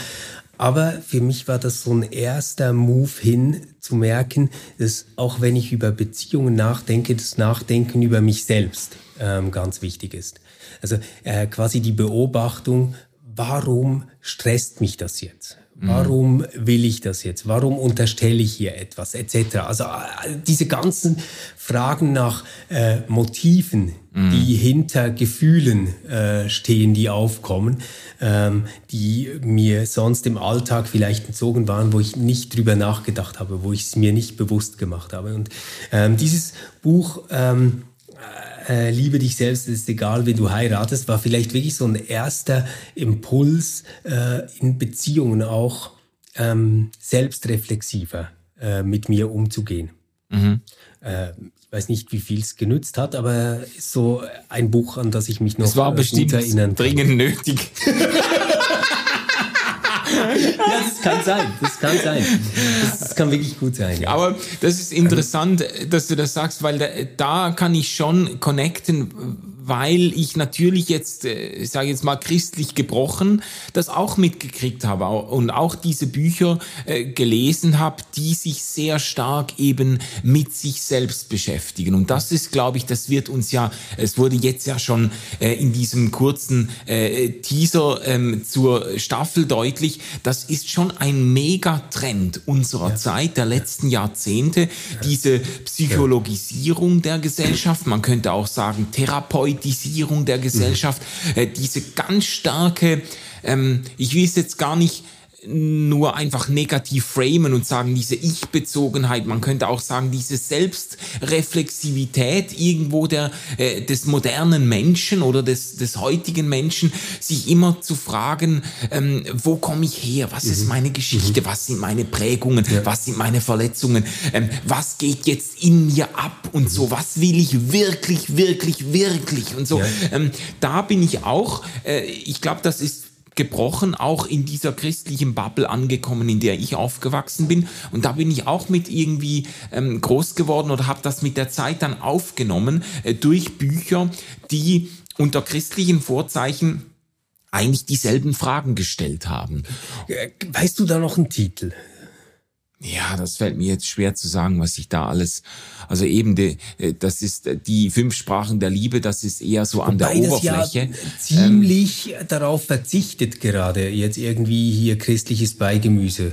Aber für mich war das so ein erster Move hin zu merken, dass auch wenn ich über Beziehungen nachdenke, das Nachdenken über mich selbst ähm, ganz wichtig ist. Also äh, quasi die Beobachtung, warum stresst mich das jetzt? Mhm. Warum will ich das jetzt? Warum unterstelle ich hier etwas etc. Also äh, diese ganzen Fragen nach äh, Motiven, mhm. die hinter Gefühlen äh, stehen, die aufkommen, ähm, die mir sonst im Alltag vielleicht entzogen waren, wo ich nicht drüber nachgedacht habe, wo ich es mir nicht bewusst gemacht habe. Und ähm, dieses Buch ähm, äh, liebe dich selbst, ist egal, wenn du heiratest, war vielleicht wirklich so ein erster Impuls äh, in Beziehungen auch ähm, selbstreflexiver äh, mit mir umzugehen. Mhm. Äh, ich weiß nicht, wie viel es genützt hat, aber so ein Buch, an das ich mich noch es war bestimmt erinnern kann. dringend nötig. ja, das kann sein. Das kann sein. Das kann wirklich gut sein. Ja. Aber das ist interessant, dass du das sagst, weil da, da kann ich schon connecten, weil ich natürlich jetzt, äh, ich sage jetzt mal christlich gebrochen, das auch mitgekriegt habe und auch diese Bücher äh, gelesen habe, die sich sehr stark eben mit sich selbst beschäftigen. Und das ist, glaube ich, das wird uns ja, es wurde jetzt ja schon äh, in diesem kurzen Teaser ähm, zur Staffel deutlich, das ist schon ein Megatrend unserer ja. Zeit, der letzten Jahrzehnte, diese Psychologisierung der Gesellschaft, man könnte auch sagen Therapeut Politisierung der Gesellschaft, mhm. diese ganz starke, ähm, ich will es jetzt gar nicht nur einfach negativ framen und sagen, diese Ich-Bezogenheit, man könnte auch sagen, diese Selbstreflexivität irgendwo der, äh, des modernen Menschen oder des, des heutigen Menschen, sich immer zu fragen, ähm, wo komme ich her, was mhm. ist meine Geschichte, mhm. was sind meine Prägungen, ja. was sind meine Verletzungen, ähm, was geht jetzt in mir ab und mhm. so, was will ich wirklich, wirklich, wirklich und so. Ja. Ähm, da bin ich auch, äh, ich glaube, das ist gebrochen, auch in dieser christlichen Bubble angekommen, in der ich aufgewachsen bin. Und da bin ich auch mit irgendwie ähm, groß geworden oder habe das mit der Zeit dann aufgenommen äh, durch Bücher, die unter christlichen Vorzeichen eigentlich dieselben Fragen gestellt haben. Äh, weißt du da noch einen Titel? Ja, das fällt mir jetzt schwer zu sagen, was ich da alles. Also eben, die, äh, das ist äh, die fünf Sprachen der Liebe, das ist eher so an Wobei der Oberfläche. Das ja ziemlich ähm, darauf verzichtet gerade jetzt irgendwie hier christliches Beigemüse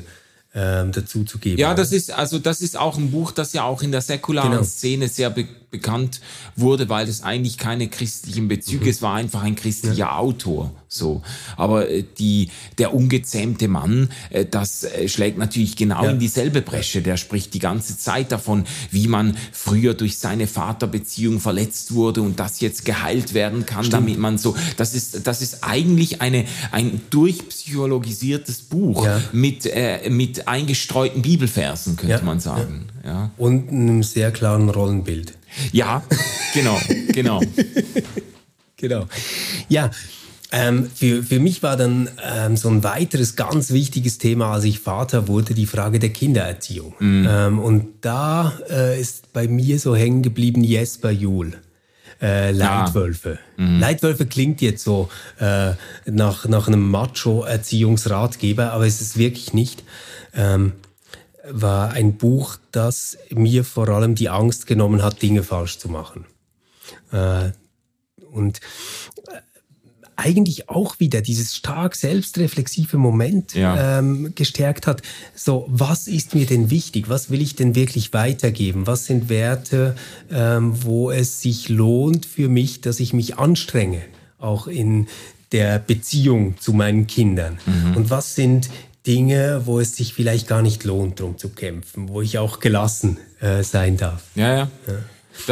ähm, dazu zu geben. Ja, das ist also das ist auch ein Buch, das ja auch in der säkularen genau. Szene sehr be bekannt wurde, weil es eigentlich keine christlichen Bezüge, mhm. es war einfach ein christlicher ja. Autor So, aber äh, die der ungezähmte Mann, äh, das äh, schlägt natürlich genau ja. in dieselbe Bresche. Der spricht die ganze Zeit davon, wie man früher durch seine Vaterbeziehung verletzt wurde und das jetzt geheilt werden kann, Stimmt. damit man so. Das ist das ist eigentlich eine ein durchpsychologisiertes Buch ja. mit äh, mit eingestreuten Bibelversen könnte man sagen. Ja. Und einem sehr klaren Rollenbild. Ja, genau, genau. genau. Ja, ähm, für, für mich war dann ähm, so ein weiteres ganz wichtiges Thema, als ich Vater wurde, die Frage der Kindererziehung. Mhm. Ähm, und da äh, ist bei mir so hängen geblieben Jesper Juhl. Äh, Leitwölfe. Ja. Mhm. Leitwölfe klingt jetzt so äh, nach, nach einem Macho-Erziehungsratgeber, aber es ist wirklich nicht. Ähm, war ein Buch, das mir vor allem die Angst genommen hat, Dinge falsch zu machen. Äh, und äh, eigentlich auch wieder dieses stark selbstreflexive Moment ja. ähm, gestärkt hat. So, was ist mir denn wichtig? Was will ich denn wirklich weitergeben? Was sind Werte, ähm, wo es sich lohnt für mich, dass ich mich anstrenge, auch in der Beziehung zu meinen Kindern? Mhm. Und was sind Dinge, wo es sich vielleicht gar nicht lohnt, drum zu kämpfen, wo ich auch gelassen äh, sein darf? ja. ja. ja.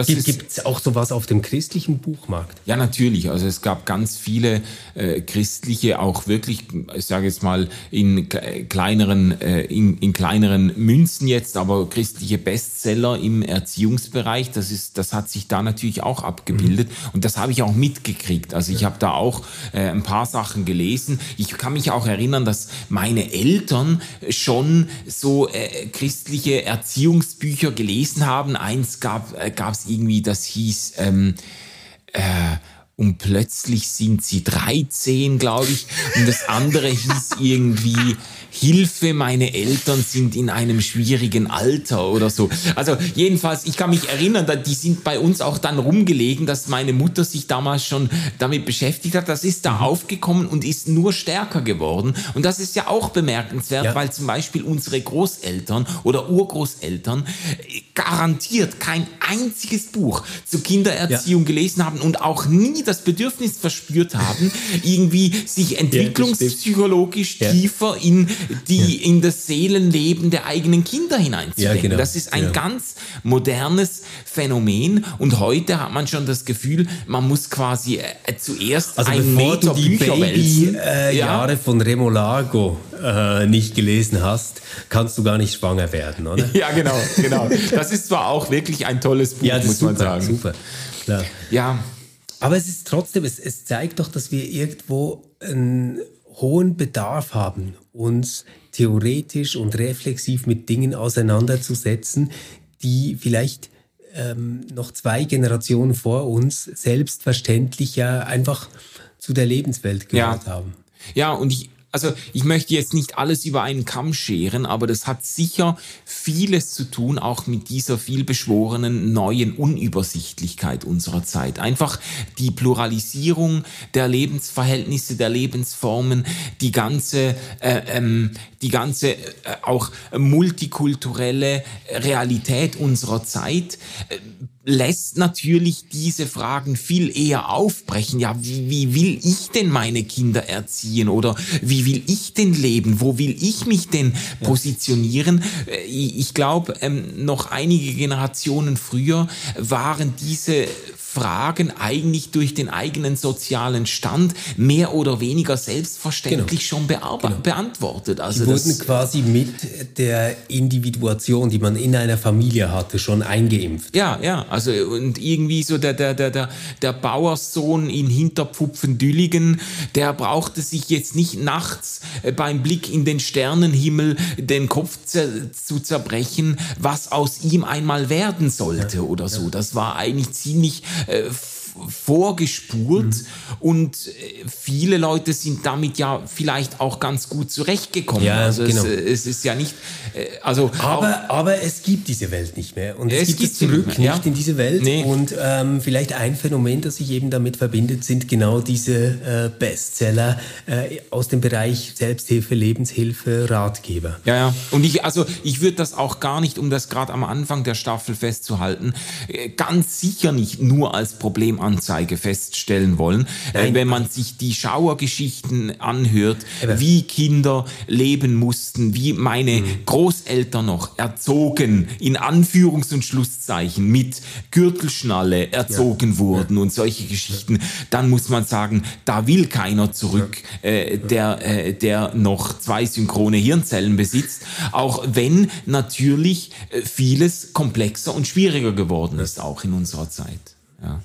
Gibt es auch sowas auf dem christlichen Buchmarkt? Ja, natürlich. Also es gab ganz viele äh, christliche, auch wirklich, ich sage jetzt mal in kleineren, äh, in, in kleineren Münzen jetzt, aber christliche Bestseller im Erziehungsbereich. Das ist, das hat sich da natürlich auch abgebildet mhm. und das habe ich auch mitgekriegt. Also ich habe da auch äh, ein paar Sachen gelesen. Ich kann mich auch erinnern, dass meine Eltern schon so äh, christliche Erziehungsbücher gelesen haben. Eins gab, äh, gab es irgendwie, das hieß, ähm, äh, und plötzlich sind sie 13, glaube ich. Und das andere hieß irgendwie Hilfe, meine Eltern sind in einem schwierigen Alter oder so. Also jedenfalls, ich kann mich erinnern, die sind bei uns auch dann rumgelegen, dass meine Mutter sich damals schon damit beschäftigt hat. Das ist da mhm. aufgekommen und ist nur stärker geworden. Und das ist ja auch bemerkenswert, ja. weil zum Beispiel unsere Großeltern oder Urgroßeltern äh, garantiert kein einziges Buch zur Kindererziehung ja. gelesen haben und auch nie das Bedürfnis verspürt haben, irgendwie sich entwicklungspsychologisch ja, tiefer in die ja. in das Seelenleben der eigenen Kinder hineinzudenken. Ja, genau. Das ist ein ja. ganz modernes Phänomen und heute hat man schon das Gefühl, man muss quasi äh, zuerst also ein Meter die Bücher Baby, äh, Jahre von Remo Lago äh, nicht gelesen hast, kannst du gar nicht schwanger werden, oder? Ja, genau, genau. Das ist zwar auch wirklich ein tolles Buch, muss super, man sagen. Super, klar. Ja. Aber es ist trotzdem, es, es zeigt doch, dass wir irgendwo einen hohen Bedarf haben, uns theoretisch und reflexiv mit Dingen auseinanderzusetzen, die vielleicht ähm, noch zwei Generationen vor uns selbstverständlich ja einfach zu der Lebenswelt gehört ja. haben. Ja, und ich, also ich möchte jetzt nicht alles über einen Kamm scheren, aber das hat sicher vieles zu tun, auch mit dieser vielbeschworenen neuen Unübersichtlichkeit unserer Zeit. Einfach die Pluralisierung der Lebensverhältnisse, der Lebensformen, die ganze, äh, ähm, die ganze äh, auch multikulturelle Realität unserer Zeit. Äh, lässt natürlich diese Fragen viel eher aufbrechen. Ja, wie, wie will ich denn meine Kinder erziehen oder wie will ich denn leben? Wo will ich mich denn positionieren? Äh, ich glaube, ähm, noch einige Generationen früher waren diese Fragen eigentlich durch den eigenen sozialen Stand mehr oder weniger selbstverständlich genau. schon genau. beantwortet. Also die wurden quasi mit der Individuation, die man in einer Familie hatte, schon eingeimpft. Ja, ja, also und irgendwie so der, der, der, der, der Bauerssohn in Hinterpfupfen-Dülligen, der brauchte sich jetzt nicht nachts äh, beim Blick in den Sternenhimmel den Kopf zu zerbrechen, was aus ihm einmal werden sollte ja, oder so. Ja. Das war eigentlich ziemlich äh, vorgespurt mhm. und äh, viele Leute sind damit ja vielleicht auch ganz gut zurechtgekommen. Ja, also genau. es, äh, es, ist ja nicht, äh, also aber, aber es gibt diese Welt nicht mehr und es, es gibt es zurück nicht, ja. in diese Welt nee. und ähm, vielleicht ein Phänomen, das sich eben damit verbindet, sind genau diese äh, Bestseller äh, aus dem Bereich Selbsthilfe, Lebenshilfe, Ratgeber. Ja, ja. Und ich, also ich würde das auch gar nicht, um das gerade am Anfang der Staffel festzuhalten, ganz sicher nicht nur als Problem Stromanzeige feststellen wollen, äh, wenn man sich die Schauergeschichten anhört, wie Kinder leben mussten, wie meine mhm. Großeltern noch erzogen, in Anführungs- und Schlusszeichen, mit Gürtelschnalle erzogen ja. wurden ja. und solche Geschichten, dann muss man sagen, da will keiner zurück, äh, der, äh, der noch zwei synchrone Hirnzellen besitzt, auch wenn natürlich äh, vieles komplexer und schwieriger geworden ist, auch in unserer Zeit. Ja.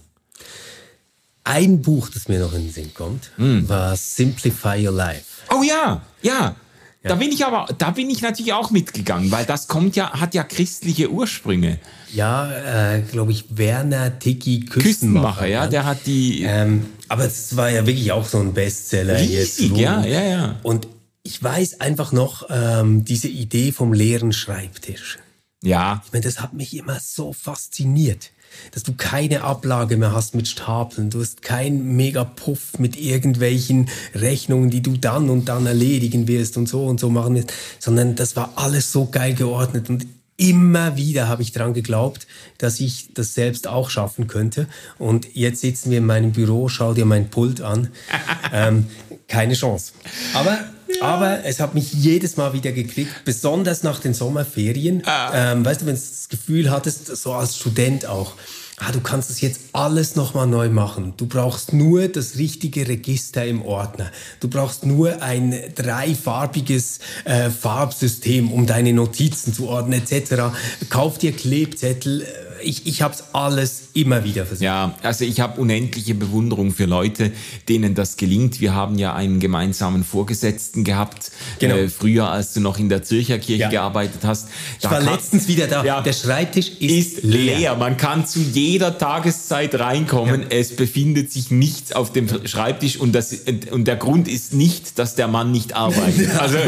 Ein Buch, das mir noch in den Sinn kommt, mm. war Simplify Your Life. Oh ja, ja. Ja. Da bin ich aber, da bin ich natürlich auch mitgegangen, weil das kommt ja, hat ja christliche Ursprünge. Ja, äh, glaube ich, Werner Tiki Küstenmacher. Küstenmacher, ja, der hat die. Ähm, aber es war ja wirklich auch so ein Bestseller. Riesig, jetzt, ja, ja, ja. Und ich weiß einfach noch ähm, diese Idee vom leeren Schreibtisch. Ja. Ich meine, das hat mich immer so fasziniert dass du keine Ablage mehr hast mit Stapeln, du hast keinen Megapuff mit irgendwelchen Rechnungen, die du dann und dann erledigen wirst und so und so machen wirst, sondern das war alles so geil geordnet und immer wieder habe ich dran geglaubt, dass ich das selbst auch schaffen könnte. Und jetzt sitzen wir in meinem Büro, schau dir mein Pult an. ähm, keine Chance. Aber aber es hat mich jedes Mal wieder gekriegt, besonders nach den Sommerferien. Ah. Ähm, weißt du, wenn du das Gefühl hattest, so als Student auch, ah, du kannst das jetzt alles nochmal neu machen. Du brauchst nur das richtige Register im Ordner. Du brauchst nur ein dreifarbiges äh, Farbsystem, um deine Notizen zu ordnen etc. Kauf dir Klebzettel. Ich, ich habe es alles immer wieder versucht. Ja, also ich habe unendliche Bewunderung für Leute, denen das gelingt. Wir haben ja einen gemeinsamen Vorgesetzten gehabt, genau. äh, früher, als du noch in der Zürcher Kirche ja. gearbeitet hast. Da ich war letztens wieder da. Ja, der Schreibtisch ist, ist leer. leer. Man kann zu jeder Tageszeit reinkommen. Ja. Es befindet sich nichts auf dem Schreibtisch und, das, und der Grund ist nicht, dass der Mann nicht arbeitet. also,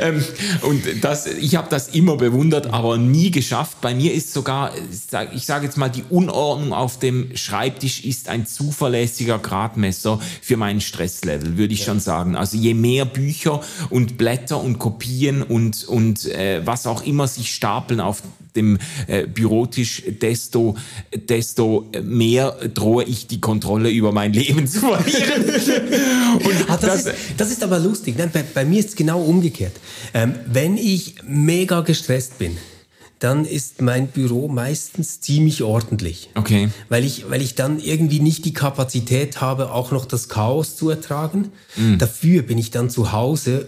ähm, und das, ich habe das immer bewundert, aber nie geschafft. Bei mir ist sogar, ich sage jetzt mal, die Unordnung auf dem Schreibtisch ist ein zuverlässiger Gradmesser für meinen Stresslevel, würde ich ja. schon sagen. Also je mehr Bücher und Blätter und Kopien und, und äh, was auch immer sich stapeln auf dem äh, Bürotisch, desto, desto mehr drohe ich die Kontrolle über mein Leben zu verlieren. Und Ach, das, das, ist, das ist aber lustig. Nein, bei, bei mir ist es genau umgekehrt. Ähm, wenn ich mega gestresst bin, dann ist mein Büro meistens ziemlich ordentlich. Okay. Weil ich, weil ich dann irgendwie nicht die Kapazität habe, auch noch das Chaos zu ertragen. Mhm. Dafür bin ich dann zu Hause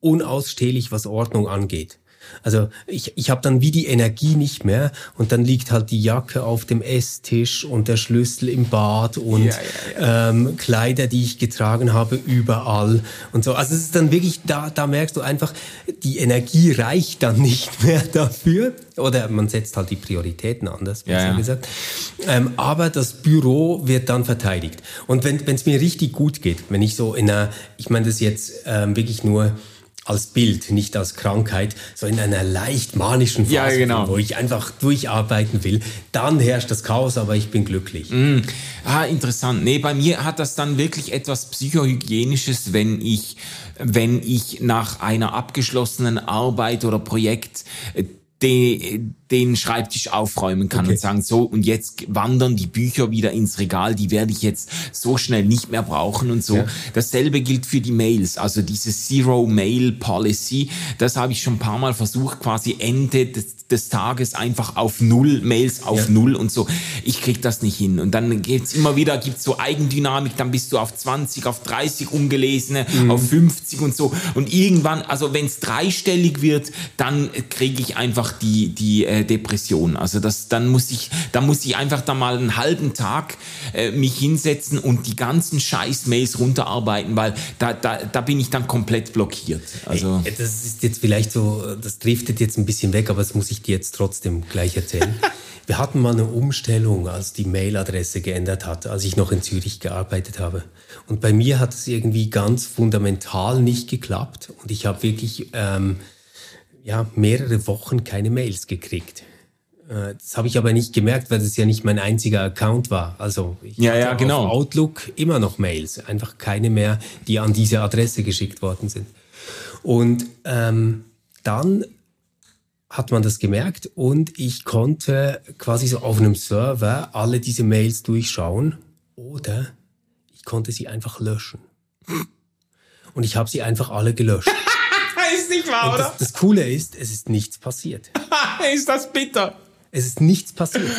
unausstehlich, was Ordnung angeht. Also ich, ich habe dann wie die Energie nicht mehr und dann liegt halt die Jacke auf dem Esstisch und der Schlüssel im Bad und ja, ja, ja. Ähm, Kleider, die ich getragen habe, überall und so. Also es ist dann wirklich, da, da merkst du einfach, die Energie reicht dann nicht mehr dafür oder man setzt halt die Prioritäten anders, besser gesagt. Ähm, aber das Büro wird dann verteidigt. Und wenn es mir richtig gut geht, wenn ich so in einer, ich meine das jetzt ähm, wirklich nur als Bild, nicht als Krankheit, so in einer leicht manischen Phase, ja, genau. wo ich einfach durcharbeiten will. Dann herrscht das Chaos, aber ich bin glücklich. Mm. Ah, interessant. Nee, bei mir hat das dann wirklich etwas psychohygienisches, wenn ich, wenn ich nach einer abgeschlossenen Arbeit oder Projekt äh, den, Schreibtisch aufräumen kann okay. und sagen, so, und jetzt wandern die Bücher wieder ins Regal, die werde ich jetzt so schnell nicht mehr brauchen und so. Ja. Dasselbe gilt für die Mails, also diese Zero Mail Policy, das habe ich schon ein paar Mal versucht, quasi Ende des, des Tages einfach auf Null, Mails auf ja. Null und so. Ich krieg das nicht hin. Und dann geht's immer wieder, gibt's so Eigendynamik, dann bist du auf 20, auf 30 ungelesene, mhm. auf 50 und so. Und irgendwann, also wenn es dreistellig wird, dann kriege ich einfach die, die äh, Depression. Also das, dann muss ich, da muss ich einfach da mal einen halben Tag äh, mich hinsetzen und die ganzen Scheiß-Mails runterarbeiten, weil da, da, da bin ich dann komplett blockiert. Also hey, das ist jetzt vielleicht so, das driftet jetzt ein bisschen weg, aber das muss ich dir jetzt trotzdem gleich erzählen. Wir hatten mal eine Umstellung, als die Mailadresse geändert hat, als ich noch in Zürich gearbeitet habe. Und bei mir hat es irgendwie ganz fundamental nicht geklappt. Und ich habe wirklich ähm, ja, mehrere Wochen keine Mails gekriegt. Äh, das habe ich aber nicht gemerkt, weil das ja nicht mein einziger Account war. Also ich ja, ja, genau. auf Outlook immer noch Mails, einfach keine mehr, die an diese Adresse geschickt worden sind. Und ähm, dann hat man das gemerkt und ich konnte quasi so auf einem Server alle diese Mails durchschauen oder ich konnte sie einfach löschen. Und ich habe sie einfach alle gelöscht. Nicht wahr, Und oder? das, das Coole ist, es ist nichts passiert. ist das bitter? Es ist nichts passiert.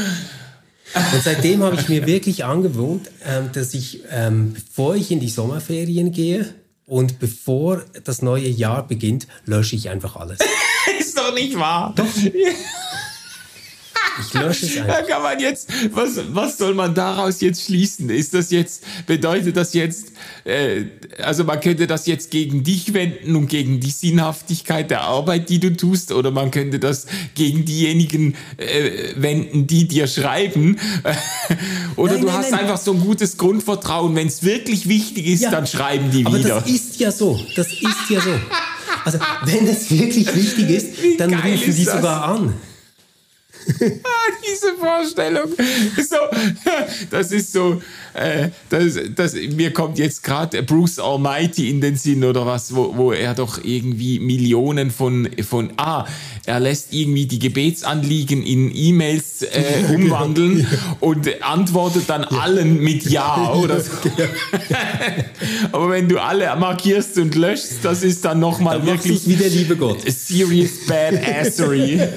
Und seitdem habe ich mir wirklich angewohnt, ähm, dass ich, ähm, bevor ich in die Sommerferien gehe und bevor das neue Jahr beginnt, lösche ich einfach alles. Ist doch nicht wahr. Doch. Ich lösche es Da einfach. kann man jetzt, was, was soll man daraus jetzt schließen? Ist das jetzt, bedeutet das jetzt, äh, also man könnte das jetzt gegen dich wenden und gegen die Sinnhaftigkeit der Arbeit, die du tust, oder man könnte das gegen diejenigen äh, wenden, die dir schreiben. oder Nein, du nein, hast nein. einfach so ein gutes Grundvertrauen, wenn es wirklich wichtig ist, dann schreiben die aber wieder. das ist ja so. Das ist ja so. Also, wenn es wirklich wichtig ist, dann rufen die sogar an. Diese Vorstellung. So, das ist so, äh, das, das, mir kommt jetzt gerade Bruce Almighty in den Sinn oder was, wo, wo er doch irgendwie Millionen von, von, ah, er lässt irgendwie die Gebetsanliegen in E-Mails äh, umwandeln und antwortet dann allen mit Ja oder so. Aber wenn du alle markierst und löschst, das ist dann nochmal wirklich es wie der liebe Gott. serious badassery.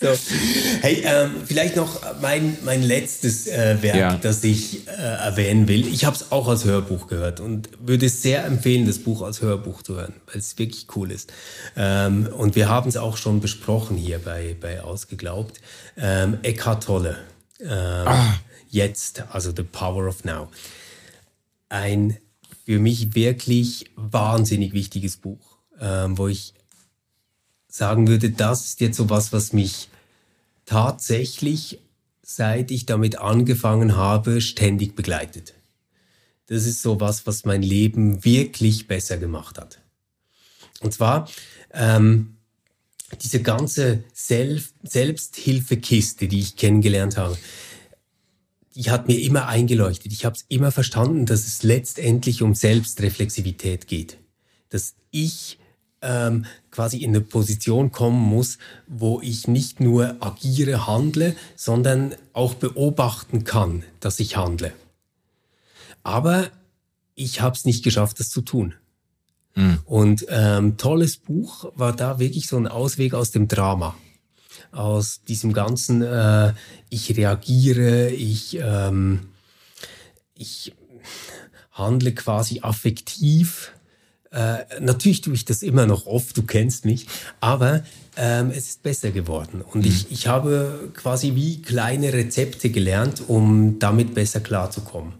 So. Hey, ähm, vielleicht noch mein, mein letztes äh, Werk, Ja. das ich äh, erwähnen will. Ich habe es auch als Hörbuch gehört und würde es sehr empfehlen, das Buch als Hörbuch zu hören, weil es wirklich cool ist. Ähm, und wir haben es auch schon besprochen hier bei, bei Ausgeglaubt. Ähm, Eckhart Tolle. Ähm, Jetzt, also The Power of Now. Ein für mich wirklich wahnsinnig wichtiges Buch, ähm, wo ich sagen würde, das ist jetzt so was, was mich tatsächlich, seit ich damit angefangen habe, ständig begleitet. Das ist so was, was mein Leben wirklich besser gemacht hat. Und zwar ähm, diese ganze Self Selbsthilfekiste, die ich kennengelernt habe, die hat mir immer eingeleuchtet. Ich habe es immer verstanden, dass es letztendlich um Selbstreflexivität geht. Dass ich ähm, quasi in eine Position kommen muss, wo ich nicht nur agiere, handle, sondern auch beobachten kann, dass ich handle. Aber ich habe es nicht geschafft, das zu tun. Und ähm, tolles Buch war da wirklich so ein Ausweg aus dem Drama. Aus diesem ganzen, äh, ich reagiere, ich, ähm, ich handle quasi affektiv. Äh, natürlich tue ich das immer noch oft, du kennst mich, aber ähm, es ist besser geworden. Und ich, ich habe quasi wie kleine Rezepte gelernt, um damit besser klarzukommen.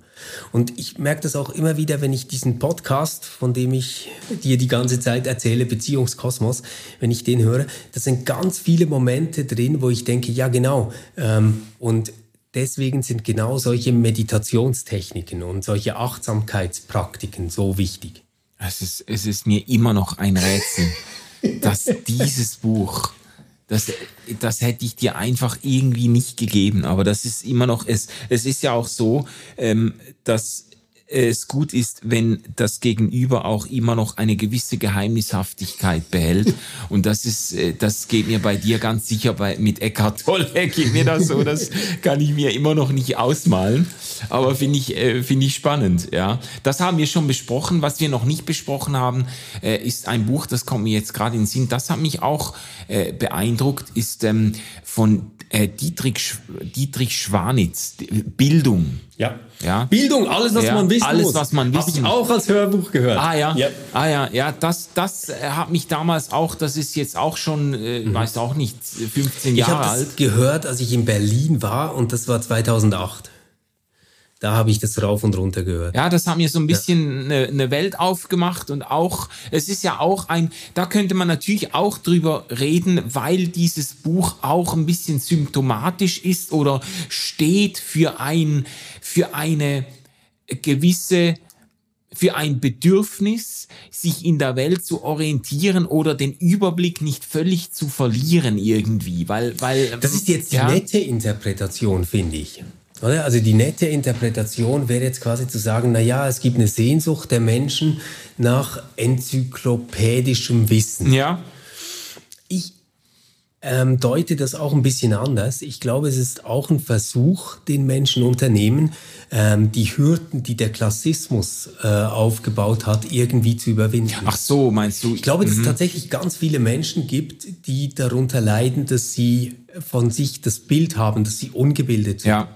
Und ich merke das auch immer wieder, wenn ich diesen Podcast, von dem ich dir die ganze Zeit erzähle, Beziehungskosmos, wenn ich den höre, da sind ganz viele Momente drin, wo ich denke, ja genau. Ähm, und deswegen sind genau solche Meditationstechniken und solche Achtsamkeitspraktiken so wichtig. Es ist, es ist mir immer noch ein Rätsel, dass dieses Buch, das, das hätte ich dir einfach irgendwie nicht gegeben. Aber das ist immer noch, es, es ist ja auch so, ähm, dass es gut ist, wenn das Gegenüber auch immer noch eine gewisse Geheimnishaftigkeit behält. Und das ist, äh, das geht mir bei dir ganz sicher bei, mit Eckhart Tolle geht mir das so. Das kann ich mir immer noch nicht ausmalen. Aber finde ich, äh, finde ich spannend, ja. Das haben wir schon besprochen. Was wir noch nicht besprochen haben, äh, ist ein Buch, das kommt mir jetzt gerade in den Sinn. Das hat mich auch beeindruckt, ist ähm, von äh, Dietrich, Sch Dietrich Schwanitz, Bildung. Ja. Ja. Bildung, alles, was Ja, man wissen alles, muss. was man Habe wissen ich auch als Hörbuch gehört. Ah ja, Ja. ah ja, ja, das, das äh, hat mich damals auch, das ist jetzt auch schon, äh, weiß auch nicht, 15 Ich Jahre habe das alt. gehört, als ich in Berlin war und das war 2008. Da habe ich das rauf und runter gehört. Ja, das hat mir so ein bisschen eine, eine Welt aufgemacht und auch, es ist ja auch ein, da könnte man natürlich auch drüber reden, weil dieses Buch auch ein bisschen symptomatisch ist oder steht für ein, für eine gewisse, für ein Bedürfnis, sich in der Welt zu orientieren oder den Überblick nicht völlig zu verlieren irgendwie, weil, weil. Das ist jetzt die ja, nette Interpretation, finde ich. Oder? Also die nette Interpretation wäre jetzt quasi zu sagen, na ja, es gibt eine Sehnsucht der Menschen nach enzyklopädischem Wissen. Ja, Ich ähm, deute das auch ein bisschen anders. Ich glaube, es ist auch ein Versuch, den Menschen unternehmen, ähm, die Hürden, die der Klassismus äh, aufgebaut hat, irgendwie zu überwinden. Ach so, meinst du? Ich glaube, dass es mhm. tatsächlich ganz viele Menschen gibt, die darunter leiden, dass sie von sich das Bild haben, dass sie ungebildet sind. Ja.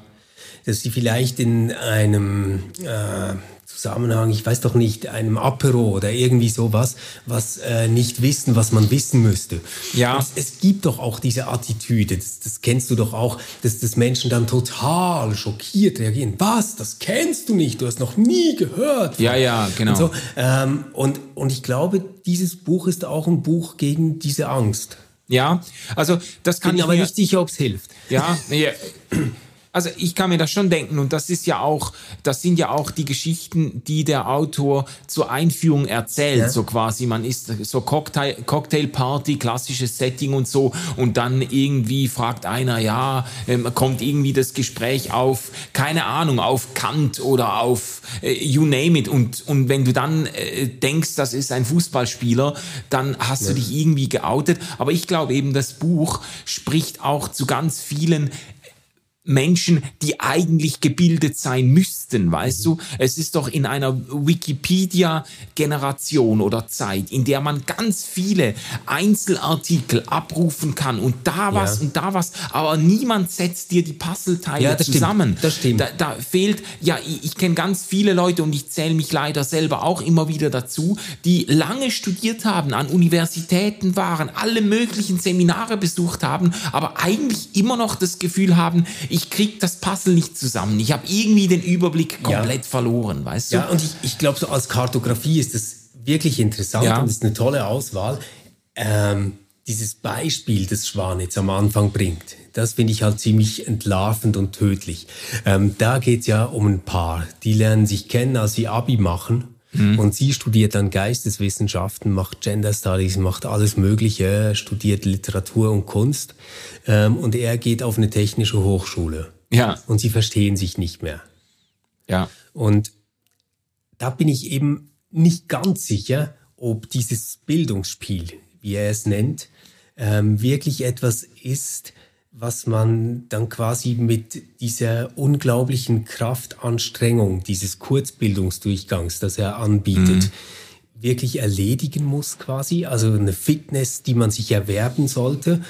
Dass sie vielleicht in einem äh, Zusammenhang, ich weiß doch nicht, einem Apero oder irgendwie sowas, was äh, nicht wissen, was man wissen müsste. Ja. Es, es, gibt doch auch diese Attitüde, das, das kennst du doch auch, dass das Menschen dann total schockiert reagieren. Was? Das kennst du nicht, du hast noch nie gehört. Ja, ja, genau. Und, so. ähm, und, und ich glaube, dieses Buch ist auch ein Buch gegen diese Angst. Ja, also das kann Bin ich aber nicht sicher, ob es hilft. Ja, ja. Also ich kann mir das schon denken und das ist ja auch, das sind ja auch die Geschichten, die der Autor zur Einführung erzählt. Ja. So quasi, man ist so Cocktail, Cocktailparty, klassisches Setting und so und dann irgendwie fragt einer, ja, ähm, kommt irgendwie das Gespräch auf, keine Ahnung, auf Kant oder auf äh, you name it und, und wenn du dann äh, denkst, das ist ein Fußballspieler, dann hast ja. du dich irgendwie geoutet. Aber ich glaube eben, das Buch spricht auch zu ganz vielen Menschen, die eigentlich gebildet sein müssten, weißt du? Es ist doch in einer Wikipedia-Generation oder Zeit, in der man ganz viele Einzelartikel abrufen kann und da was ja. und da was, aber niemand setzt dir die Puzzleteile ja, zusammen. Stimmt. Das stimmt. Da, da fehlt, ja, ich, ich kenne ganz viele Leute und ich zähle mich leider selber auch immer wieder dazu, die lange studiert haben, an Universitäten waren, alle möglichen Seminare besucht haben, aber eigentlich immer noch das Gefühl haben, ich krieg das Puzzle nicht zusammen. Ich habe irgendwie den Überblick komplett ja. verloren, weißt du? Ja, und ich, ich glaube, so als Kartografie ist das wirklich interessant ja. und ist eine tolle Auswahl. Ähm, dieses Beispiel, das Schwanitz am Anfang bringt, das finde ich halt ziemlich entlarvend und tödlich. Ähm, da geht's ja um ein Paar, die lernen sich kennen, als sie Abi machen. Mhm. Und sie studiert dann Geisteswissenschaften, macht Gender Studies, macht alles Mögliche, studiert Literatur und Kunst. Ähm, und er geht auf eine technische Hochschule. Ja. Und sie verstehen sich nicht mehr. Ja. Und da bin ich eben nicht ganz sicher, ob dieses Bildungsspiel, wie er es nennt, ähm, wirklich etwas ist, was man dann quasi mit dieser unglaublichen Kraftanstrengung dieses Kurzbildungsdurchgangs, das er anbietet, mhm. wirklich erledigen muss quasi. Also eine Fitness, die man sich erwerben sollte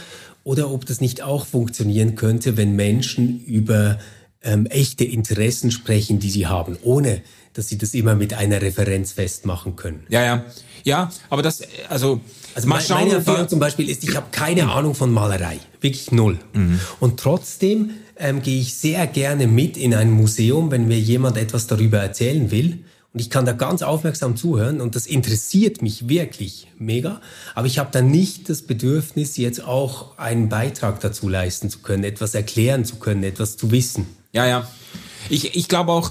oder ob das nicht auch funktionieren könnte, wenn Menschen über ähm, echte Interessen sprechen, die sie haben, ohne dass sie das immer mit einer Referenz festmachen können. Ja, ja. Ja, aber das, also. Also mal schauen, meine Erfahrung zum Beispiel ist, ich habe keine Ahnung von Malerei. Wirklich null. Mhm. Und trotzdem ähm, gehe ich sehr gerne mit in ein Museum, wenn mir jemand etwas darüber erzählen will. Und ich kann da ganz aufmerksam zuhören und das interessiert mich wirklich mega. Aber ich habe dann nicht das Bedürfnis, jetzt auch einen Beitrag dazu leisten zu können, etwas erklären zu können, etwas zu wissen. Ja, ja. Ich, ich glaube auch,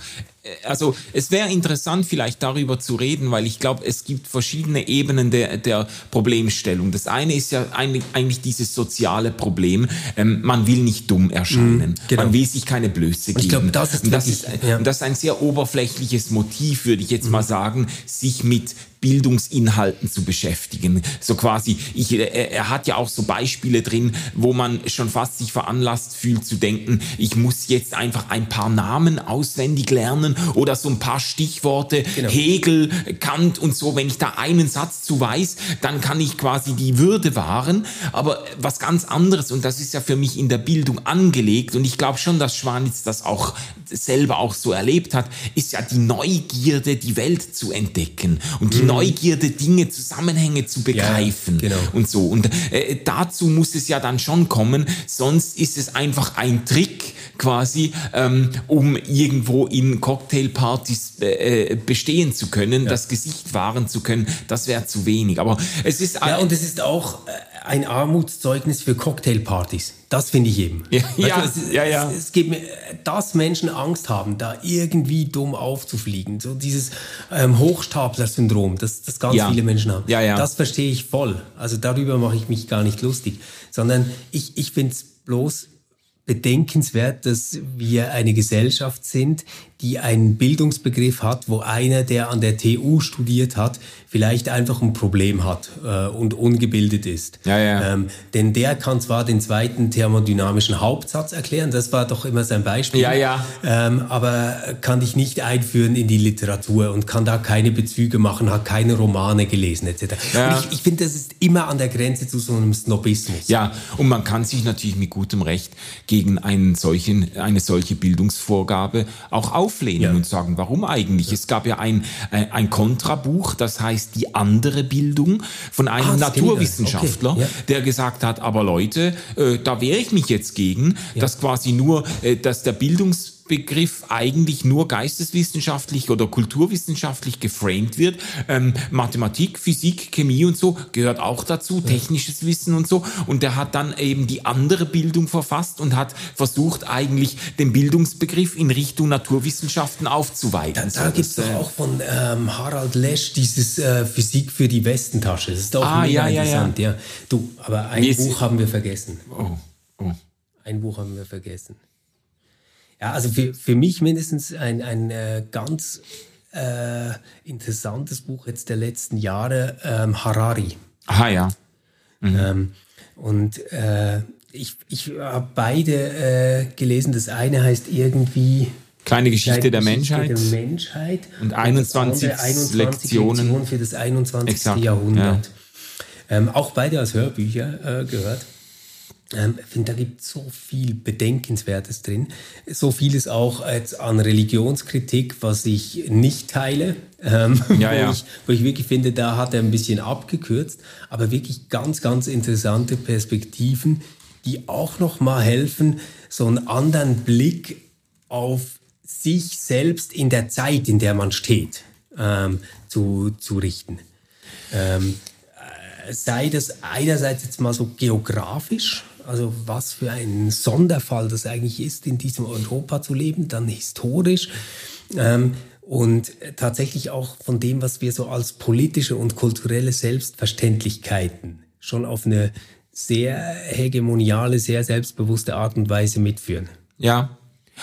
also es wäre interessant vielleicht darüber zu reden, weil ich glaube, es gibt verschiedene Ebenen der, der Problemstellung. Das eine ist ja eigentlich, eigentlich dieses soziale Problem. Ähm, man will nicht dumm erscheinen. Mm, genau. Man will sich keine Blöße geben. Ich glaube, das ist, das, ist, ja. das ist ein sehr oberflächliches Motiv, würde ich jetzt mm. mal sagen, sich mit Bildungsinhalten zu beschäftigen. So quasi, ich, er, er hat ja auch so Beispiele drin, wo man schon fast sich veranlasst fühlt zu denken, ich muss jetzt einfach ein paar Namen auswendig lernen oder so ein paar Stichworte, genau. Hegel, Kant und so. Wenn ich da einen Satz zu weiß, dann kann ich quasi die Würde wahren. Aber was ganz anderes, und das ist ja für mich in der Bildung angelegt, und ich glaube schon, dass Schwanitz das auch selber auch so erlebt hat, ist ja die Neugierde, die Welt zu entdecken. Und die mhm. Neugierde, Dinge, Zusammenhänge zu begreifen ja, genau. und so. Und äh, dazu muss es ja dann schon kommen, sonst ist es einfach ein Trick quasi, ähm, um irgendwo in Cocktailpartys äh, bestehen zu können, ja. das Gesicht wahren zu können. Das wäre zu wenig. Aber es ist ja und es ist auch äh, ein Armutszeugnis für Cocktailpartys. Das finde ich eben. Ja, ja, du, es, ja, ja. Es, es, geht mir, dass Menschen Angst haben, da irgendwie dumm aufzufliegen. So dieses ähm, Hochstapler-Syndrom, das, das ganz ja. viele Menschen haben. Ja, ja. Das verstehe ich voll. Also darüber mache ich mich gar nicht lustig. Sondern ich, ich finde es bloß bedenkenswert, dass wir eine Gesellschaft sind, die einen Bildungsbegriff hat, wo einer, der an der TU studiert hat, vielleicht einfach ein Problem hat äh, und ungebildet ist. Ja, ja. Ähm, denn der kann zwar den zweiten thermodynamischen Hauptsatz erklären, das war doch immer sein Beispiel, ja, ja. Ähm, aber kann dich nicht einführen in die Literatur und kann da keine Bezüge machen, hat keine Romane gelesen etc. Ja. Und ich, ich finde, das ist immer an der Grenze zu so einem Snobismus. Ja, und man kann sich natürlich mit gutem Recht gegen einen solchen, eine solche Bildungsvorgabe auch auflehnen ja. und sagen, warum eigentlich? Ja. Es gab ja ein, äh, ein Kontrabuch, das heißt, die andere Bildung von einem ah, Naturwissenschaftler, okay. ja. der gesagt hat, aber Leute, äh, da wehre ich mich jetzt gegen, dass quasi nur, äh, dass der Bildungs Begriff eigentlich nur geisteswissenschaftlich oder kulturwissenschaftlich geframed wird. Ähm, Mathematik, Physik, Chemie und so gehört auch dazu, technisches Wissen und so. Und der hat dann eben die andere Bildung verfasst und hat versucht, eigentlich den Bildungsbegriff in Richtung Naturwissenschaften aufzuweiten. Da, da gibt es doch äh, auch von ähm, Harald Lesch dieses äh, Physik für die Westentasche. Das ist doch ah, mega ja, interessant. Ja, ja. Du, aber ein Buch haben wir vergessen. Oh, oh. Ein Buch haben wir vergessen. Ja, also für, für mich mindestens ein, ein äh, ganz äh, interessantes Buch jetzt der letzten Jahre, ähm, Harari. Aha, ja. Mhm. Ähm, und äh, ich, ich habe beide äh, gelesen. Das eine heißt irgendwie Kleine Geschichte, Kleine der, Geschichte Menschheit. der Menschheit. Und 21, 21 Lektionen. Lektionen. für das 21. Exakt, Jahrhundert. Ja. Ähm, auch beide als Hörbücher äh, gehört. Ähm, ich finde, da gibt es so viel Bedenkenswertes drin. So vieles auch als an Religionskritik, was ich nicht teile. Ähm, ja, ja. Wo, ich, wo ich wirklich finde, da hat er ein bisschen abgekürzt. Aber wirklich ganz, ganz interessante Perspektiven, die auch noch mal helfen, so einen anderen Blick auf sich selbst in der Zeit, in der man steht, ähm, zu, zu richten. Ähm, äh, sei das einerseits jetzt mal so geografisch, also was für ein Sonderfall das eigentlich ist, in diesem Europa zu leben, dann historisch. Ähm, und tatsächlich auch von dem, was wir so als politische und kulturelle Selbstverständlichkeiten schon auf eine sehr hegemoniale, sehr selbstbewusste Art und Weise mitführen. Ja,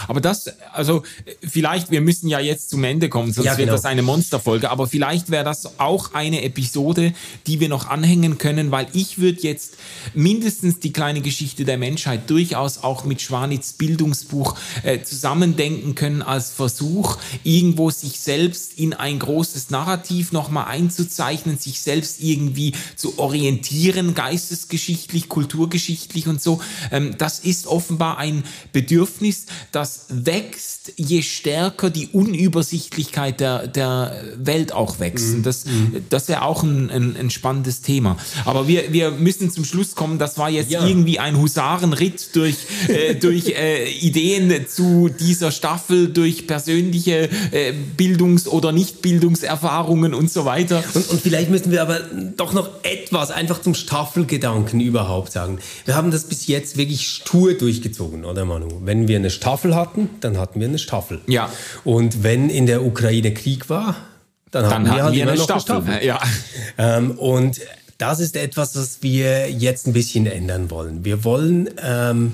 aber das, also vielleicht, wir müssen ja jetzt zum Ende kommen, sonst ja, genau. wird das eine Monsterfolge, aber vielleicht wäre das auch eine Episode, die wir noch anhängen können, weil ich würde jetzt mindestens die kleine Geschichte der Menschheit durchaus auch mit Schwanitz Bildungsbuch äh, zusammendenken können als Versuch, irgendwo sich selbst in ein großes Narrativ nochmal einzuzeichnen, sich selbst irgendwie zu orientieren, geistesgeschichtlich, kulturgeschichtlich und so. Ähm, das ist offenbar ein Bedürfnis, das das wächst, je stärker die Unübersichtlichkeit der, der Welt auch wächst. Mhm. Das, mhm. das wäre auch ein, ein, ein, spannendes Thema. Aber wir, wir müssen zum Schluss kommen. Das war jetzt ja. irgendwie ein Husarenritt durch, äh, durch äh, Ideen zu dieser Staffel, durch persönliche äh, Bildungs- oder Nichtbildungserfahrungen und so weiter. Und, und vielleicht müssen wir aber doch noch etwas einfach zum Staffelgedanken überhaupt sagen. Wir haben das bis jetzt wirklich stur durchgezogen, oder Manu? Wenn wir eine Staffel hatten, dann hatten wir eine Staffel. Ja. Und wenn in der Ukraine Krieg war, dann, dann hatten wir, halt wir immer eine, noch Staffel. eine Staffel. Ja. Ähm, und das ist etwas, was wir jetzt ein bisschen ändern wollen. Wir wollen ähm,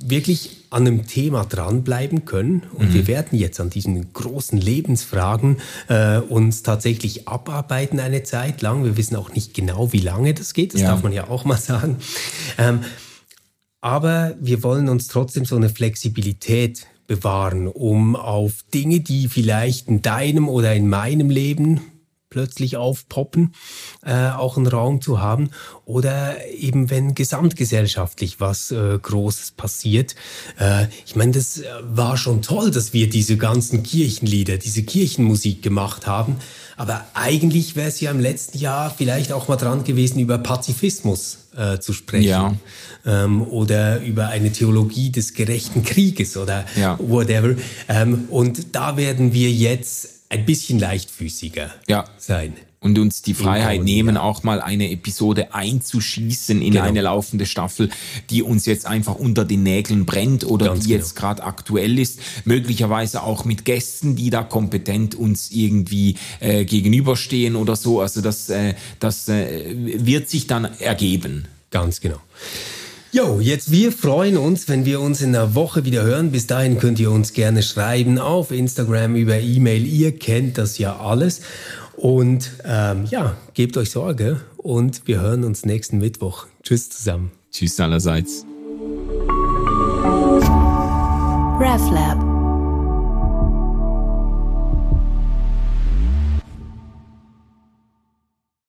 wirklich an einem Thema dranbleiben können und mhm. wir werden jetzt an diesen großen Lebensfragen äh, uns tatsächlich abarbeiten eine Zeit lang. Wir wissen auch nicht genau, wie lange das geht, das ja. darf man ja auch mal sagen. Ähm, aber wir wollen uns trotzdem so eine Flexibilität bewahren, um auf Dinge, die vielleicht in deinem oder in meinem Leben plötzlich aufpoppen, äh, auch einen Raum zu haben. Oder eben, wenn gesamtgesellschaftlich was äh, Großes passiert. Äh, ich meine, das war schon toll, dass wir diese ganzen Kirchenlieder, diese Kirchenmusik gemacht haben. Aber eigentlich wäre es ja im letzten Jahr vielleicht auch mal dran gewesen, über Pazifismus äh, zu sprechen. Ja. Ähm, oder über eine Theologie des gerechten Krieges oder ja. whatever. Ähm, und da werden wir jetzt ein bisschen leichtfüßiger ja. sein und uns die Freiheit nehmen, auch mal eine Episode einzuschießen in genau. eine laufende Staffel, die uns jetzt einfach unter den Nägeln brennt oder Ganz die genau. jetzt gerade aktuell ist. Möglicherweise auch mit Gästen, die da kompetent uns irgendwie äh, gegenüberstehen oder so. Also das, äh, das äh, wird sich dann ergeben. Ganz genau. Jo, jetzt wir freuen uns, wenn wir uns in der Woche wieder hören. Bis dahin könnt ihr uns gerne schreiben auf Instagram über E-Mail. Ihr kennt das ja alles. Und ähm, ja, gebt euch Sorge und wir hören uns nächsten Mittwoch. Tschüss zusammen. Tschüss allerseits. RefLab